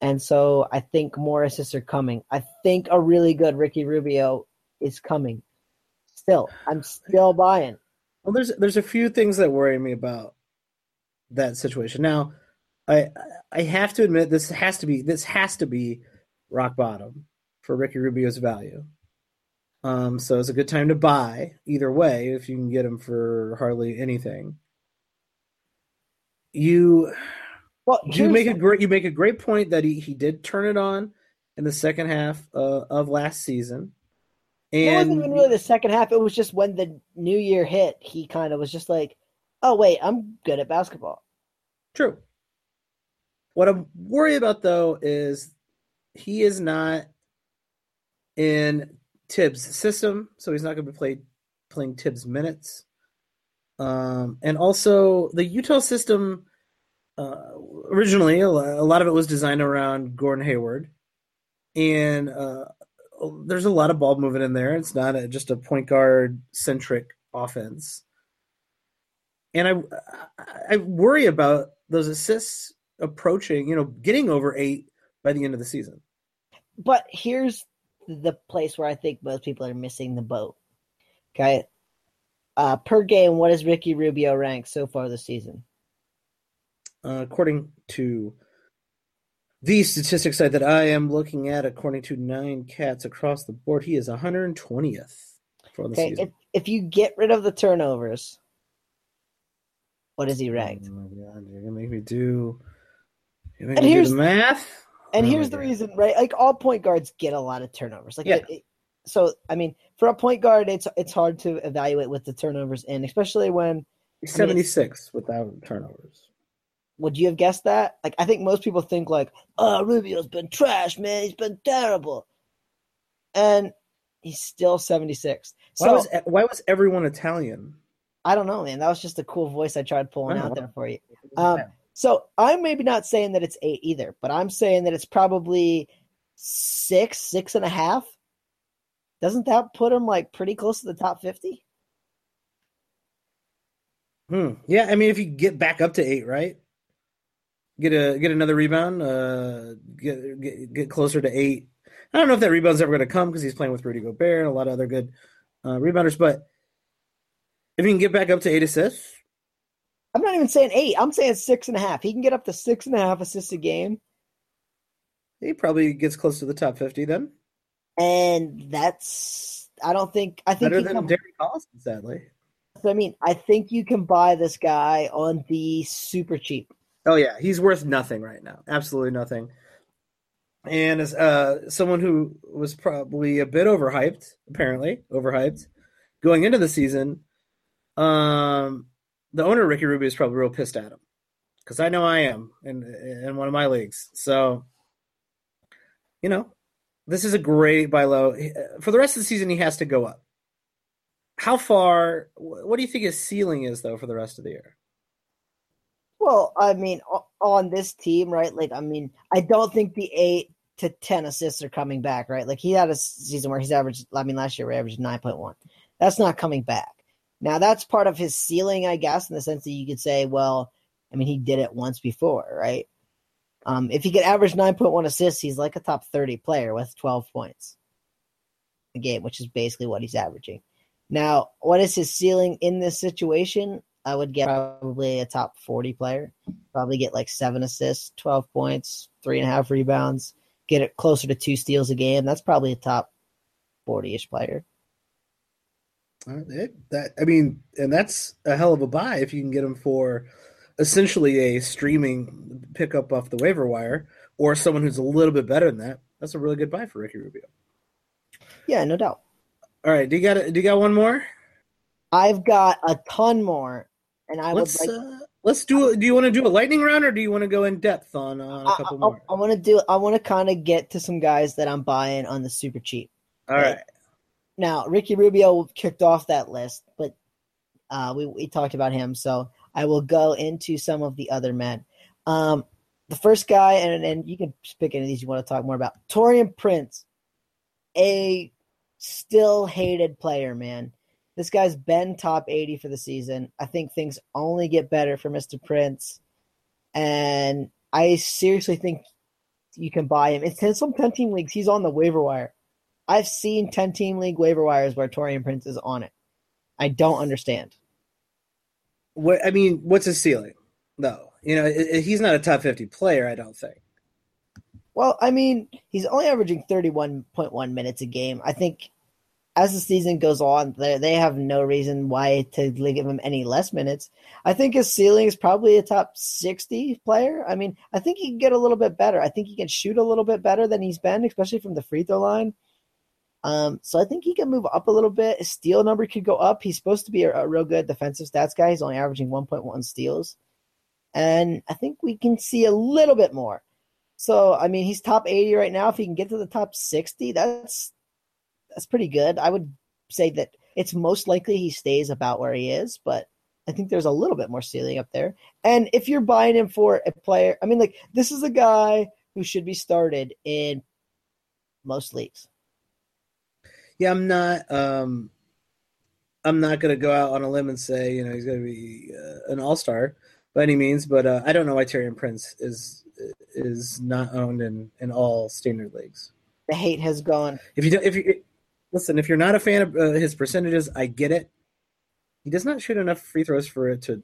And so I think more assists are coming. I think a really good Ricky Rubio is coming. Still, I'm still buying. Well, there's there's a few things that worry me about that situation. Now, I I have to admit this has to be this has to be rock bottom for Ricky Rubio's value. Um, so it's a good time to buy either way if you can get him for hardly anything. You Well, you make a great you make a great point that he, he did turn it on in the second half uh, of last season. It wasn't even really the second half. It was just when the new year hit, he kind of was just like, "Oh wait, I'm good at basketball." True. What I'm worried about though is he is not in Thibs' system, so he's not going to be played playing Thibs minutes. Um, and also the Utah system uh, originally a lot of it was designed around Gordon Hayward, and uh, there's a lot of ball movement in there. It's not a, just a point guard centric offense, and I I worry about those assists approaching, you know, getting over eight by the end of the season. But here's the place where I think most people are missing the boat. Okay, uh, per game, what is Ricky Rubio ranked so far this season? Uh, according to the statistics site that I am looking at, according to nine cats across the board, he is 120th for the Okay, season. if if you get rid of the turnovers, what is he ranked? Oh my god, you're gonna make me do. You're And gonna do the math. And Oh here's the reason, right? Like all point guards get a lot of turnovers. Like, Yeah. it- it- so I mean, for a point guard, it's it's hard to evaluate with the turnovers in, especially when He's I mean, 76 without turnovers. would you have guessed that? Like, I think most people think like, "Oh, Rubio's been trash, man. He's been terrible," and he's still seventy six. Why So was why was everyone Italian? I don't know, man. That was just a cool voice I tried pulling I out there for you. Um, So I'm maybe not saying that it's eight either, but I'm saying that it's probably six, six and a half. Doesn't that put him like pretty close to the top fifty? Hmm. Yeah, I mean, if you get back up to eight, right? Get a get another rebound. Uh, get get, get closer to eight. I don't know if that rebound's ever going to come because he's playing with Rudy Gobert and a lot of other good uh, rebounders. But if you can get back up to eight assists, I'm not even saying eight. I'm saying six and a half. He can get up to six and a half assists a game, he probably gets close to the top fifty. Then and that's I don't think I think better than can, Derrick Collison, sadly. I mean I think you can buy this guy on the super cheap. Oh yeah, he's worth nothing right now. Absolutely nothing. And as uh, someone who was probably a bit overhyped, apparently overhyped, going into the season, um, the owner Ricky Rubio is probably real pissed at him because I know I am in in one of my leagues. So, you know, this is a great buy low for the rest of the season. He has to go up. How far? What do you think his ceiling is though for the rest of the year? Well, I mean, on this team, right? Like, I mean, I don't think the eight to ten assists are coming back, right? Like he had a season where he's averaged. I mean, last year we averaged nine point one. That's not coming back. Now that's part of his ceiling, I guess, in the sense that you could say, well, I mean, he did it once before, right? Um, if he could average nine point one assists, he's like a top thirty player with twelve points a game, which is basically what he's averaging. Now, what is his ceiling in this situation? I would get probably a top 40 player. Probably get like seven assists, 12 points, three and a half rebounds, get it closer to two steals a game. That's probably a top 40 ish player. Uh, it, that I mean, and that's a hell of a buy if you can get him for essentially a streaming pickup off the waiver wire or someone who's a little bit better than that. That's a really good buy for Ricky Rubio. Yeah, no doubt. All right, do you got do you got one more? I've got a ton more, and I let's, would like. Uh, let's do. Do you want to do a lightning round, or do you want to go in depth on, on a couple I, more? I, I want to do. I want to kind of get to some guys that I'm buying on the super cheap. All right. Now, Ricky Rubio kicked off that list, but uh, we we talked about him, so I will go into some of the other men. Um, the first guy, and and you can pick any of these you want to talk more about. Taurean Prince, a still hated player, man. This guy's been top 80 for the season. I think things only get better for Mr. Prince. And I seriously think you can buy him. It's in some 10 team leagues. He's on the waiver wire. I've seen 10 team league waiver wires where Taurean Prince is on it. I don't understand. What I mean, what's his ceiling? No, you know, he's not a top 50 player, I don't think. Well, I mean, he's only averaging 31.1 minutes a game. I think as the season goes on, they they have no reason why to give him any less minutes. I think his ceiling is probably a top sixty player. I mean, I think he can get a little bit better. I think he can shoot a little bit better than he's been, especially from the free throw line. Um, so I think he can move up a little bit. His steal number could go up. He's supposed to be a, a real good defensive stats guy. He's only averaging one point one steals, and I think we can see a little bit more. So I mean, he's top eighty right now. If he can get to the top sixty, that's that's pretty good. I would say that it's most likely he stays about where he is, but I think there's a little bit more ceiling up there. And if you're buying him for a player, I mean, like this is a guy who should be started in most leagues. Yeah, I'm not. Um, I'm not going to go out on a limb and say you know he's going to be uh, an all star by any means, but uh, I don't know why Taurean Prince is is not owned in in all standard leagues. The hate has gone. If you don't, if you listen, if you're not a fan of uh, his percentages, I get it. He does not shoot enough free throws for it to,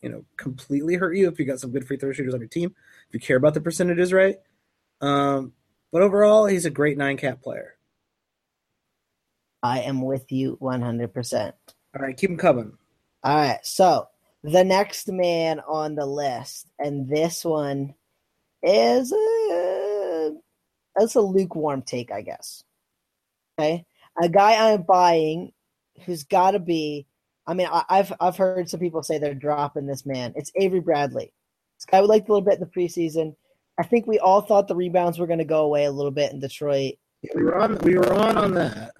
you know, completely hurt you. If you got some good free throw shooters on your team, if you care about the percentages, right? Um, but overall, he's a great nine cat player. I am with you 100%. All right, keep them coming. All right, so the next man on the list, and this one is a, it's a lukewarm take, I guess. Okay, a guy I'm buying who's got to be. I mean, I, have I've heard some people say they're dropping this man. It's Avery Bradley. This guy we liked a little bit in the preseason. I think we all thought the rebounds were going to go away a little bit in Detroit. Yeah, we were on. We were on on that.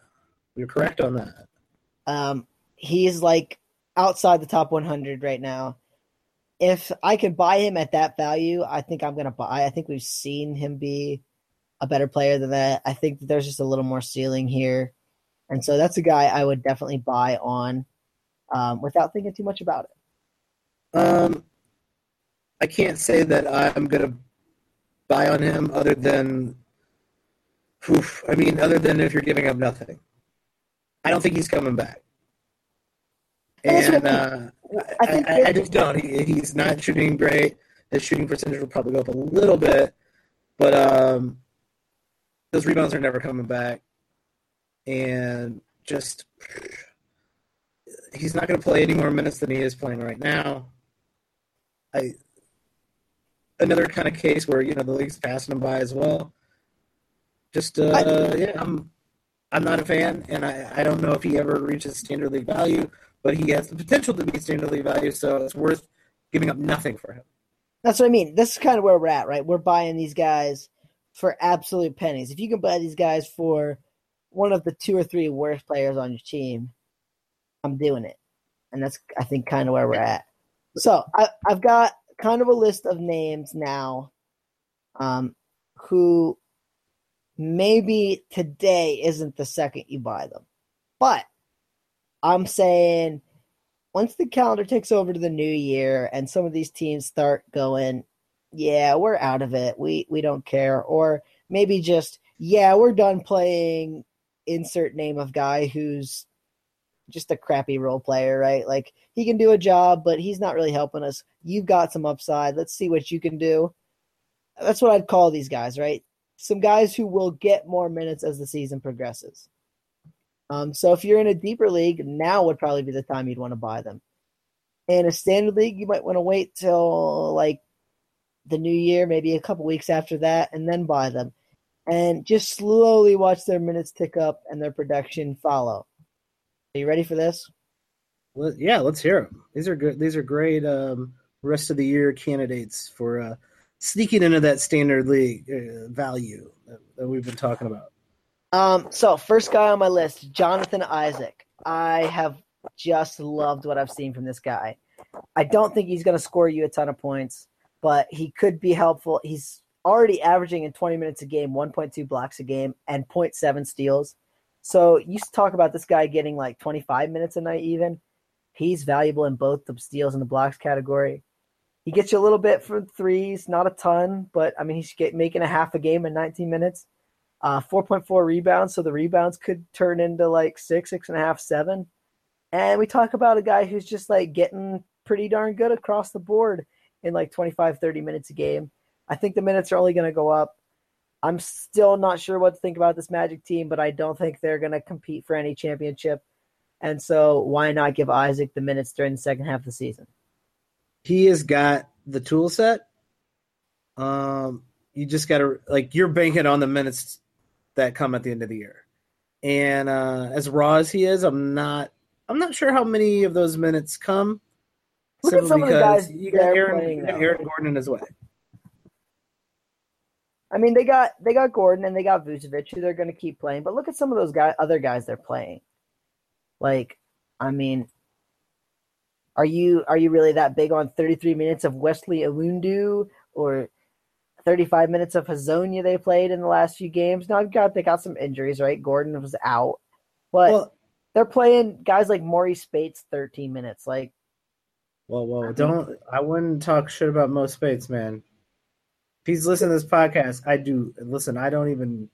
We were correct on that. Um, he's like outside the top 100 right now. If I can buy him at that value, I think I'm going to buy. I think we've seen him be a better player than that. I think that there's just a little more ceiling here. And so that's a guy I would definitely buy on um, without thinking too much about it. Um, I can't say that I'm going to buy on him other than, oof, I mean, other than if you're giving up nothing. I don't think he's coming back. And uh, I, I, I, just don't. He, he's not shooting great. His shooting percentage will probably go up a little bit, but um, those rebounds are never coming back. And just he's not going to play any more minutes than he is playing right now. I another kind of case where you know the league's passing him by as well. Just uh, I, yeah, I'm I'm not a fan, and I, I don't know if he ever reaches standard league value, but he has the potential to be standard league value, so it's worth giving up nothing for him. That's what I mean. This is kind of where we're at, right? We're buying these guys for absolute pennies. If you can buy these guys for one of the two or three worst players on your team, I'm doing it. And that's, I think, kind of where we're at. So I, have got kind of a list of names now um, who maybe today isn't the second you buy them. But I'm saying once the calendar takes over to the new year and some of these teams start going, yeah, we're out of it. We we don't care. Or maybe just, yeah, we're done playing insert name of guy who's just a crappy role player, right? Like he can do a job, but he's not really helping us. You've got some upside. Let's see what you can do. That's what I'd call these guys, right? Some guys who will get more minutes as the season progresses. Um, so if you're in a deeper league, now would probably be the time you'd want to buy them. In a standard league, you might want to wait till like the new year, maybe a couple weeks after that, and then buy them. And just slowly watch their minutes tick up and their production follow. Are you ready for this? Well, yeah, let's hear them. These are good. These are great um, rest of the year candidates for uh, sneaking into that standard league uh, value that, that we've been talking about. Um, so first guy on my list, Jonathan Isaac. I have just loved what I've seen from this guy. I don't think he's going to score you a ton of points, but he could be helpful. He's already averaging in 20 minutes a game, 1.2 blocks a game, and 0.7 steals. So you talk about this guy getting like 25 minutes a night, even. He's valuable in both the steals and the blocks category. He gets you a little bit from threes, not a ton, but I mean he's get, making a half a game in 19 minutes. Uh, 4.4 rebounds, so the rebounds could turn into like six, six and a half, seven. And we talk about a guy who's just like getting pretty darn good across the board in like 25, 30 minutes a game. I think the minutes are only going to go up. I'm still not sure what to think about this Magic team, but I don't think they're going to compete for any championship. And so why not give Isaac the minutes during the second half of the season? He has got the tool set. Um, you just got to like you're banking on the minutes that come at the end of the year. And uh, as raw as he is, I'm not I'm not sure how many of those minutes come. Look at some of the guys you got Aaron, got Aaron Gordon in his way. I mean, they got they got Gordon and they got Vucevic, who they're going to keep playing. But look at some of those guys, other guys they're playing. Like, I mean, are you are you really that big on 33 minutes of Wesley Iwundu or 35 minutes of Hezonja they played in the last few games? Now, I've got they got some injuries, right? Gordon was out, but well, they're playing guys like Marreese Speights 13 minutes. Like, well, well, don't I wouldn't talk shit about Mo Speights, man. If he's listening to this podcast, I do listen. I don't even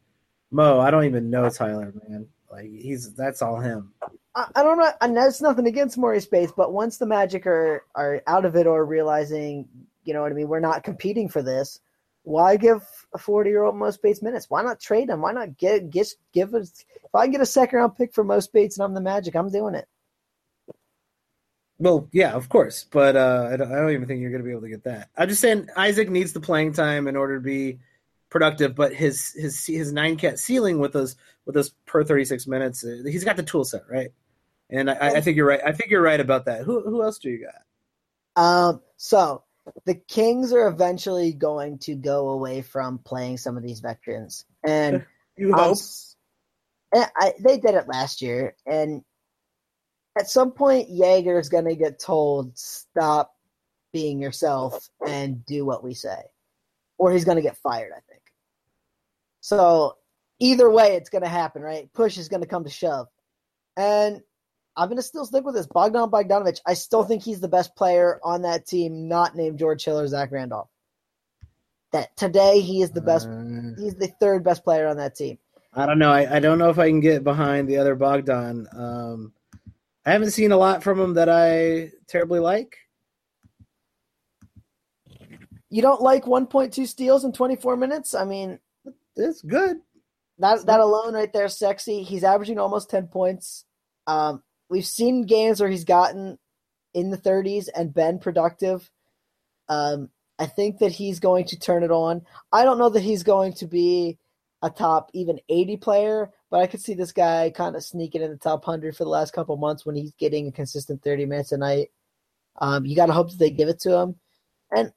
Mo. I don't even know Tyler, man. Like he's that's all him. I, I don't know. And that's nothing against Marreese Speights, but once the Magic are are out of it or realizing, you know what I mean, we're not competing for this. Why give a forty year old Mo Speights minutes? Why not trade him? Why not get get give us? If I get a second round pick for Mo Speights and I'm the Magic, I'm doing it. Well, yeah, of course, but uh, I, don't, I don't even think you're going to be able to get that. I'm just saying Isaac needs the playing time in order to be productive, but his his his nine cat ceiling with those with those per 36 minutes, uh, he's got the tool set right, and I, I think you're right. I think you're right about that. Who who else do you got? Um, so the Kings are eventually going to go away from playing some of these veterans, and you hope. Um, and I, they did it last year, and at some point Joerger is going to get told stop being yourself and do what we say, or he's going to get fired. I think. So either way, it's going to happen, right? Push is going to come to shove, and I'm going to still stick with this. Bogdan Bogdanovic, I still think he's the best player on that team, not named George Hill or Zach Randolph. That today he is the best. Uh, he's the third best player on that team. I don't know. I, I don't know if I can get behind the other Bogdan. Um, I haven't seen a lot from him that I terribly like. You don't like 1.2 steals in 24 minutes? I mean, it's good. That that alone right there, sexy. He's averaging almost 10 points. Um, we've seen games where he's gotten in the 30s and been productive. Um, I think that he's going to turn it on. I don't know that he's going to be a top even 80 player, but I could see this guy kind of sneaking in the top 100 for the last couple months when he's getting a consistent 30 minutes a night. Um, you got to hope that they give it to him. And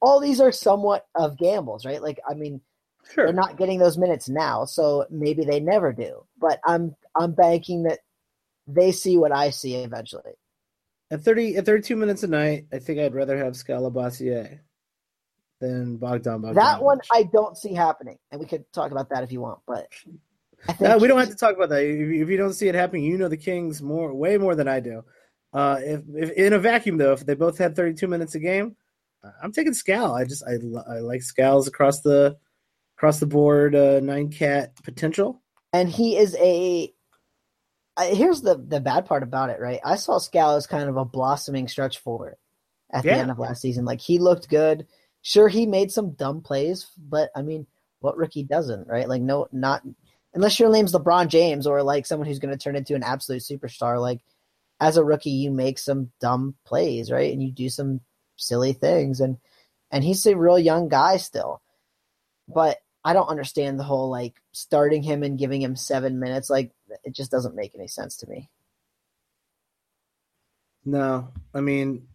all these are somewhat of gambles, right? Like, I mean, sure. they're not getting those minutes now, so maybe they never do. But I'm I'm banking that they see what I see eventually. at thirty at thirty two minutes a night, I think I'd rather have Skal Labissiere than Bogdan Bogdanovic. That one I don't see happening, and we could talk about that if you want. But no, we don't have to talk about that. If, you don't see it happening, you know the Kings more, way more than I do. Uh, if, if in a vacuum though, if they both had 32 minutes a game, I'm taking Skal. I just I, I like Skal's across the across the board uh, nine cat potential. And he is a. Here's the the bad part about it, right? I saw Skal as kind of a blossoming stretch forward at yeah. the end of last season. Like he looked good. Sure, he made some dumb plays, but I mean, what rookie doesn't, right? Like no, not unless your name's LeBron James or like someone who's going to turn into an absolute superstar. Like as a rookie, you make some dumb plays, right? And you do some silly things. And and he's a real young guy still. But I don't understand the whole like starting him and giving him seven minutes. Like it just doesn't make any sense to me. No, I mean,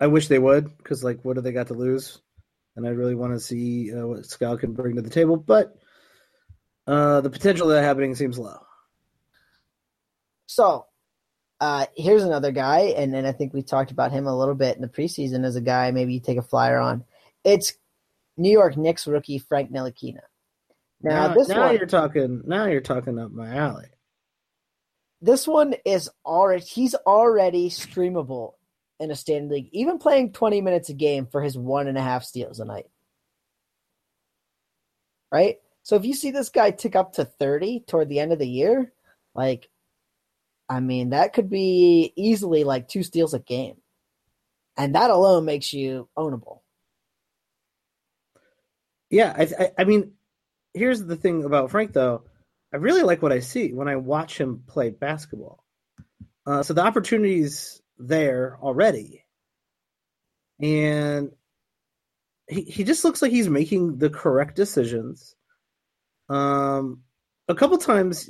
I wish they would because like, what do they got to lose? And I really want to see uh, what Skal can bring to the table, but uh, the potential of that happening seems low. So uh, here's another guy, and, and I think we talked about him a little bit in the preseason as a guy maybe you take a flyer on. It's New York Knicks rookie Frank Ntilikina. Now, now this now one, you're talking. Now you're talking up my alley. This one is already he's already streamable in a standard league, even playing 20 minutes a game for his one and a half steals a night. Right. So if you see this guy tick up to 30 toward the end of the year, like I mean, that could be easily like two steals a game. And that alone makes you ownable. Yeah, I, I, I mean, here's the thing about Frank though. I really like what I see when I watch him play basketball. Uh, so the opportunities there already, and he he just looks like he's making the correct decisions. Um, a couple times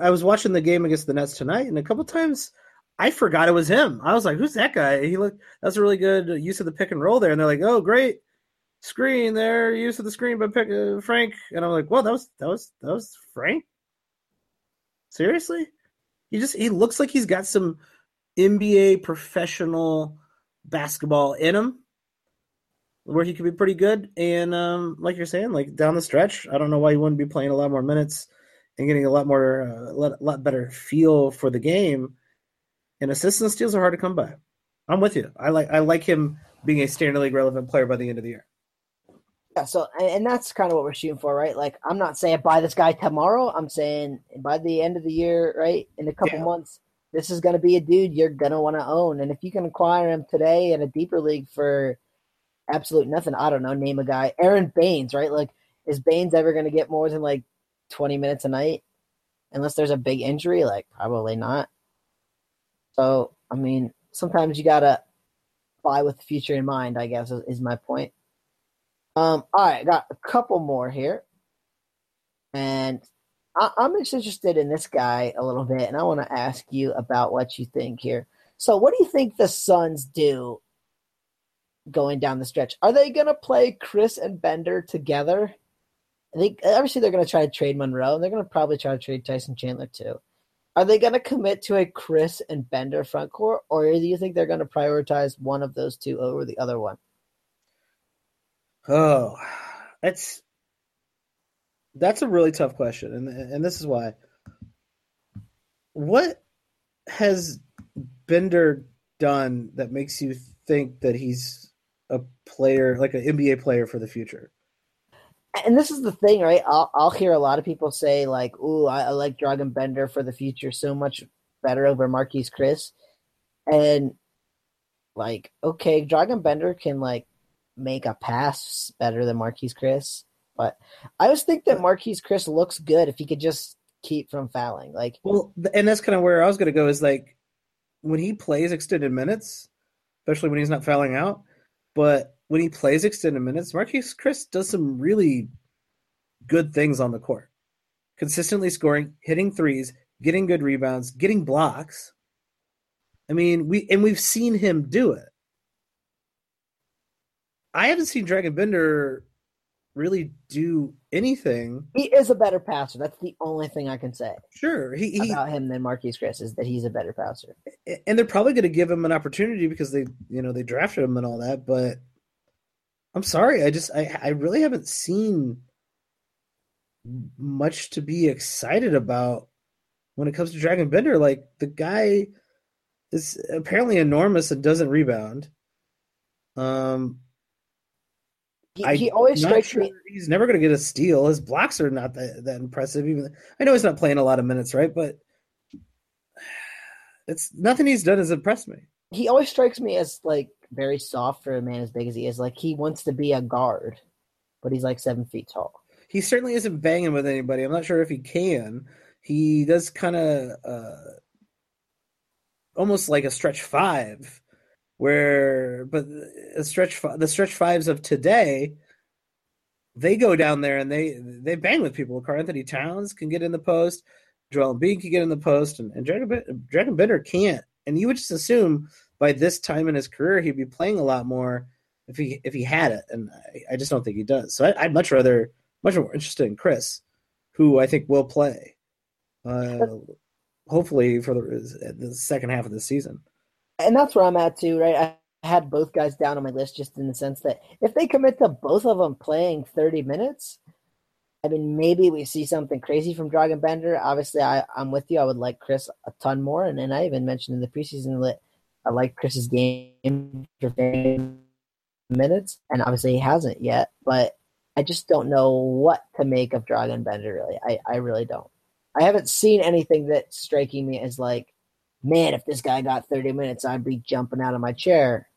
I was watching the game against the Nets tonight, and a couple times I forgot it was him. I was like, "Who's that guy?" He looked. That's a really good use of the pick and roll there. And they're like, "Oh, great screen there, use of the screen by pick, uh, Frank." And I'm like, "Well, that was that was that was Frank." Seriously, he just he looks like he's got some NBA professional basketball in him where he could be pretty good. And um, like you're saying, like down the stretch, I don't know why he wouldn't be playing a lot more minutes and getting a lot more, a uh, lot, lot better feel for the game. And assists and steals are hard to come by. I'm with you. I like I like him being a standard league relevant player by the end of the year. Yeah, so and that's kind of what we're shooting for, right? Like I'm not saying buy this guy tomorrow. I'm saying by the end of the year, right? In a couple yeah. months, this is going to be a dude you're going to want to own. And if you can acquire him today in a deeper league for absolute nothing, I don't know, name a guy, Aron Baynes, right? Like is Baines ever going to get more than like 20 minutes a night unless there's a big injury like probably not so i mean sometimes you gotta buy with the future in mind i guess is, is my point um all right got a couple more here and I, i'm just interested in this guy a little bit and i want to ask you about what you think here so what do you think the suns do going down the stretch are they going to play Chriss and bender together I think obviously they're going to try to trade Monroe, and they're going to probably try to trade Tyson Chandler too. Are they going to commit to a Chriss and Bender front court, or do you think they're going to prioritize one of those two over the other one? Oh, that's that's a really tough question, and and this is why. What has Bender done that makes you think that he's a player, like an NBA player for the future? and this is the thing, right? I'll I'll hear a lot of people say like, "Ooh, I, I like Dragan Bender for the future so much better over Marquese Chriss," and like, okay, Dragan Bender can like make a pass better than Marquese Chriss. but I just think that Marquese Chriss looks good if he could just keep from fouling. Like, well, and that's kind of where I was going to go is like when he plays extended minutes, especially when he's not fouling out, but when he plays extended minutes, Marquese Chriss does some really good things on the court. Consistently scoring, hitting threes, getting good rebounds, getting blocks. I mean, we and we've seen him do it. I haven't seen Dragan Bender really do anything. He is a better passer. That's the only thing I can say. Sure, he, he about him than Marquese Chriss is that he's a better passer. And they're probably going to give him an opportunity because they, you know, they drafted him and all that. But I'm sorry, I just, I, I really haven't seen much to be excited about when it comes to Dragan Bender. Like the guy is apparently enormous and doesn't rebound. Um, he, he always strikes sure me. He's never going to get a steal. His blocks are not that, that impressive. Even I know he's not playing a lot of minutes, right? But it's nothing he's done has impressed me. He always strikes me as like very soft for a man as big as he is. Like he wants to be a guard, but he's like seven feet tall. He certainly isn't banging with anybody. I'm not sure if he can. He does kind of uh, almost like a stretch five where but stretch the stretch fives of today they go down there and they they bang with people. Karl-Anthony Towns can get in the post, Joel Embiid can get in the post, and, and Dragon, Dragan Bender can't. And you would just assume by this time in his career he'd be playing a lot more if he if he had it, and I, I just don't think he does. So I, would much rather much more interested in Chriss, who I think will play, uh, hopefully for the the second half of the season and that's where I'm at too, right? I had both guys down on my list just in the sense that if they commit to both of them playing 30 minutes, I mean, maybe we see something crazy from Dragan Bender. Obviously, I, I'm with you. I would like Chriss a ton more. And then I even mentioned in the preseason that I like Chriss's game for minutes. And obviously, he hasn't yet. But I just don't know what to make of Dragan Bender, really. I, I really don't. I haven't seen anything that's striking me as like, man, if this guy got 30 minutes, I'd be jumping out of my chair.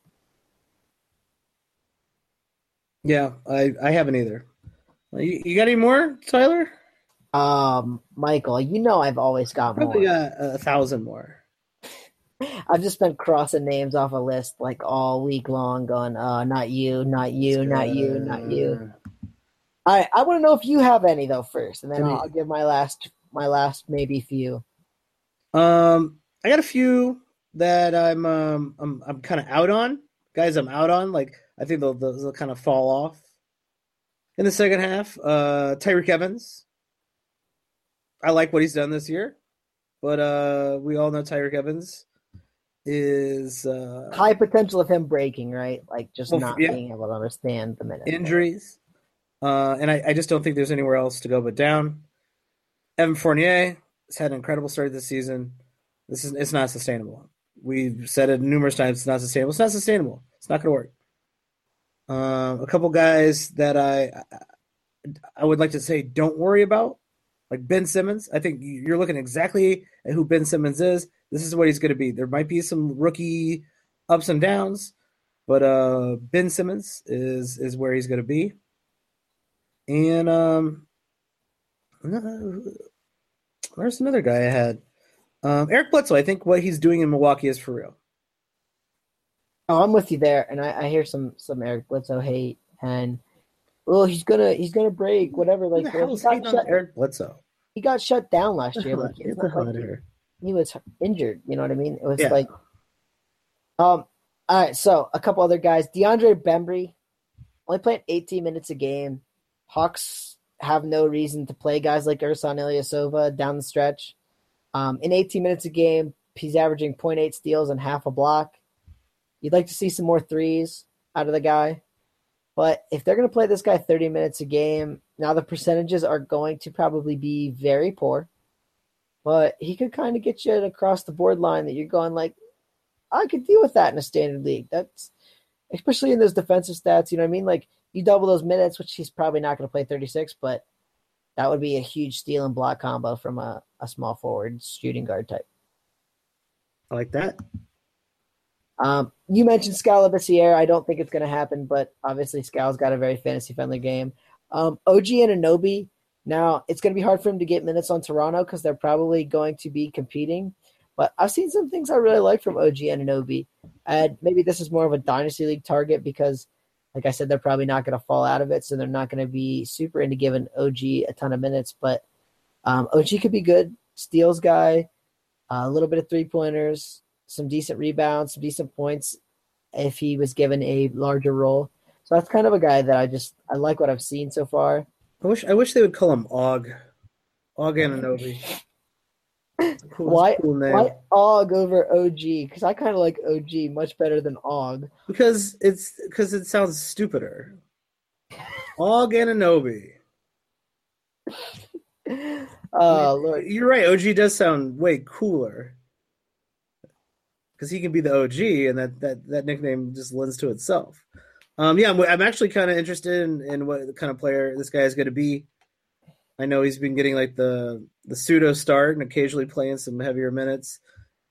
Yeah, I, I haven't either. You, you got any more, Tyler? Um, Michael, you know I've always got Probably more. got a thousand more. I've just been crossing names off a list like all week long, going, uh, not you, not you, not you, not you. All right, I want to know if you have any though first, and then I'll, I'll give my last, my last maybe few. Um, I got a few that I'm um I'm I'm kind of out on guys. I'm out on like I think they'll they'll kind of fall off in the second half. Uh, Tyreke Evans. I like what he's done this year, but uh, we all know Tyreke Evans is uh, high potential of him breaking, right? Like just well, not yeah. being able to understand the minute injuries. Uh, and I, I, just don't think there's anywhere else to go but down. Evan Fournier has had an incredible start this season. This is it's not sustainable. We've said it numerous times. It's not sustainable. It's not sustainable. It's not going to work. Um, a couple guys that I I would like to say don't worry about, like Ben Simmons. I think you're looking exactly at who Ben Simmons is. This is what he's going to be. There might be some rookie ups and downs, but uh, Ben Simmons is is where he's going to be. And um, where's another guy I had? Um, Eric Bledsoe, I think what he's doing in Milwaukee is for real. Oh, I'm with you there, and I, I hear some some Eric Bledsoe hate, and well, he's gonna he's gonna break whatever. Like well, he got shut, Eric Bledsoe. He got shut down last year. Like, it's not like he, he, was injured. You know what I mean? It was yeah. like, um. All right, so a couple other guys. DeAndre Bembry only playing 18 minutes a game. Hawks have no reason to play guys like Ersan Ilyasova down the stretch. Um, in 18 minutes a game, he's averaging 0.8 steals and half a block. You'd like to see some more threes out of the guy. But if they're going to play this guy 30 minutes a game, now the percentages are going to probably be very poor. But he could kind of get you across the board line that you're going like, I could deal with that in a standard league. That's especially in those defensive stats. You know what I mean? Like you double those minutes, which he's probably not going to play 36, but that would be a huge steal and block combo from a, a small forward shooting guard type. I like that. Um, you mentioned Labissiere. I don't think it's going to happen, but obviously Skal's got a very fantasy friendly game. Um, OG Anunoby. Now it's going to be hard for him to get minutes on Toronto because they're probably going to be competing. But I've seen some things I really like from OG Anunoby. And maybe this is more of a dynasty league target because like I said, they're probably not going to fall out of it, so they're not going to be super into giving OG a ton of minutes. But um, OG could be good, steals guy, a little bit of three pointers, some decent rebounds, some decent points if he was given a larger role. So that's kind of a guy that I just I like what I've seen so far. I wish I wish they would call him Og. Og Anunoby. Cool, why cool why Og over OG? Because I kind of like OG much better than Og. Because it's because it sounds stupider. Og Anunoby. Oh Lord, you're right. OG does sound way cooler because he can be the OG, and that that that nickname just lends to itself. Um, yeah, I'm, I'm actually kind of interested in, in what kind of player this guy is going to be. I know he's been getting like the the pseudo start and occasionally playing some heavier minutes,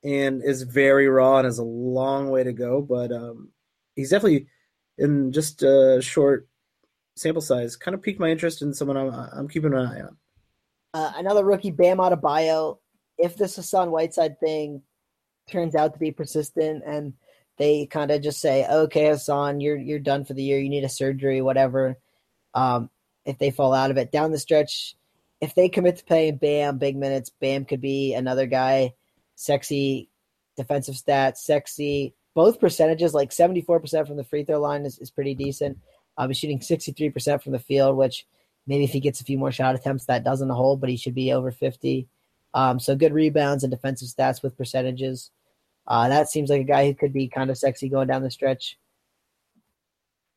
and is very raw and has a long way to go. But um, he's definitely in just a short sample size, kind of piqued my interest in someone I'm, I'm keeping an eye on. Uh, another rookie, Bam Adebayo. If this Hassan Whiteside thing turns out to be persistent and they kind of just say, "Okay, Hassan, you're you're done for the year. You need a surgery, whatever." Um, if they fall out of it down the stretch, if they commit to playing Bam big minutes, Bam could be another guy, sexy defensive stats, sexy both percentages. Like seventy four percent from the free throw line is, is pretty decent. Um, he's shooting sixty three percent from the field, which maybe if he gets a few more shot attempts, that doesn't hold, but he should be over fifty. Um, so good rebounds and defensive stats with percentages. Uh, that seems like a guy who could be kind of sexy going down the stretch.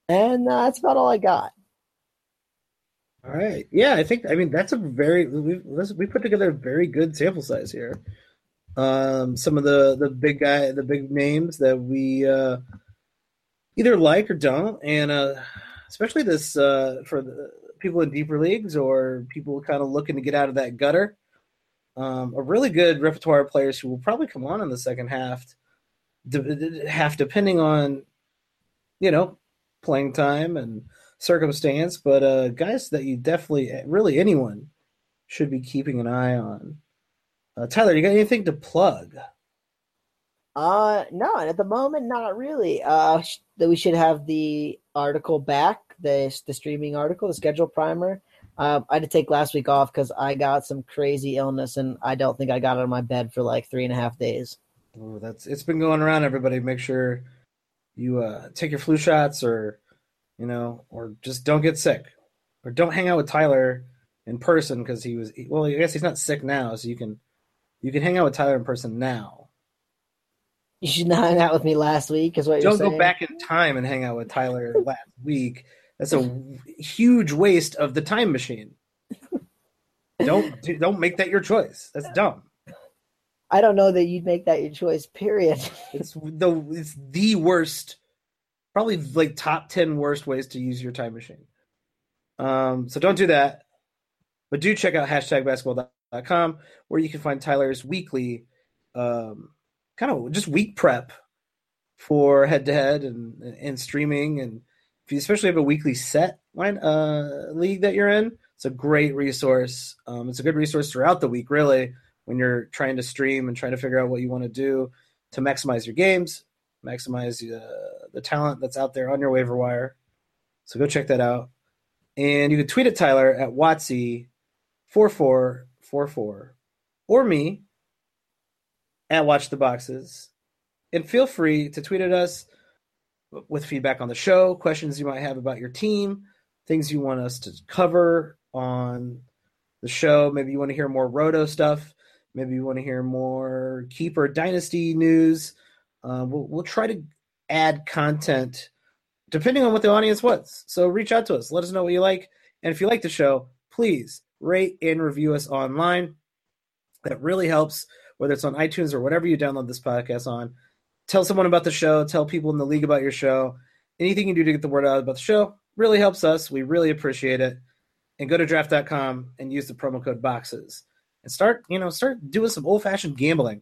And uh, that's about all I got. All right. Yeah, I think. I mean, that's a very we we put together a very good sample size here. Um, some of the the big guy, the big names that we uh, either like or don't, and uh, especially this uh, for the people in deeper leagues or people kind of looking to get out of that gutter um, a really good repertoire of players who will probably come on in the second half, half depending on, you know, playing time and circumstance. But uh, guys that you definitely, really anyone, should be keeping an eye on. Uh, Tyler, you got anything to plug? Uh, no, at the moment, not really. Uh, that we should have the article back, the the streaming article, the schedule primer. Uh, I had to take last week off because I got some crazy illness, and I don't think I got out of my bed for like three and a half days. Oh, that's it's been going around. Everybody, make sure you uh, take your flu shots, or you know, or just don't get sick, or don't hang out with Tyler in person because he was. Well, I guess he's not sick now, so you can you can hang out with Tyler in person now. You should not hang out with me last week, is what don't you're go back in time and hang out with Tyler last week that's a huge waste of the time machine. don't don't make that your choice. That's dumb. I don't know that you'd make that your choice. Period. it's the it's the worst, probably like top ten worst ways to use your time machine. Um, so don't do that. But do check out hashtag basketball.com where you can find Tyler's weekly, um, kind of just week prep for head to head and and streaming and if you especially have a weekly set line uh, league that you're in, it's a great resource. Um, it's a good resource throughout the week, really, when you're trying to stream and trying to figure out what you want to do to maximize your games, maximize uh, the talent that's out there on your waiver wire. So go check that out. And you can tweet at Tyler at Wattsy4444 or me at Watch the Boxes. And feel free to tweet at us with feedback on the show, questions you might have about your team, things you want us to cover on the show. Maybe you want to hear more Roto stuff. Maybe you want to hear more Keeper Dynasty news. Uh, we'll, we'll try to add content depending on what the audience wants. So reach out to us. Let us know what you like. And if you like the show, please rate and review us online. That really helps, whether it's on iTunes or whatever you download this podcast on tell someone about the show, tell people in the league about your show. Anything you do to get the word out about the show really helps us. We really appreciate it. And go to draft.com and use the promo code boxes and start, you know, start doing some old fashioned gambling.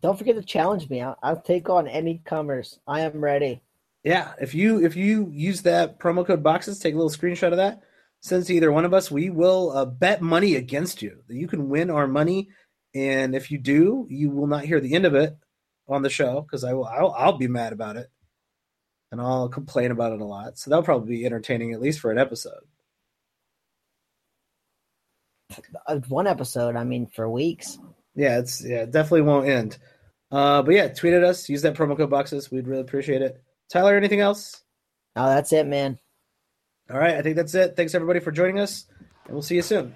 Don't forget to challenge me. I'll, I'll take on any comers. I am ready. Yeah, if you if you use that promo code boxes, take a little screenshot of that, send it to either one of us. We will uh, bet money against you. That you can win our money, and if you do, you will not hear the end of it on the show because I will I'll, I'll, be mad about it and I'll complain about it a lot. So that'll probably be entertaining at least for an episode. Uh, one episode, I mean, for weeks. Yeah, it's yeah, it definitely won't end. Uh, but yeah, tweet at us, use that promo code boxes. We'd really appreciate it. Tyler, anything else? Oh, that's it, man. All right, I think that's it. Thanks everybody for joining us, and we'll see you soon.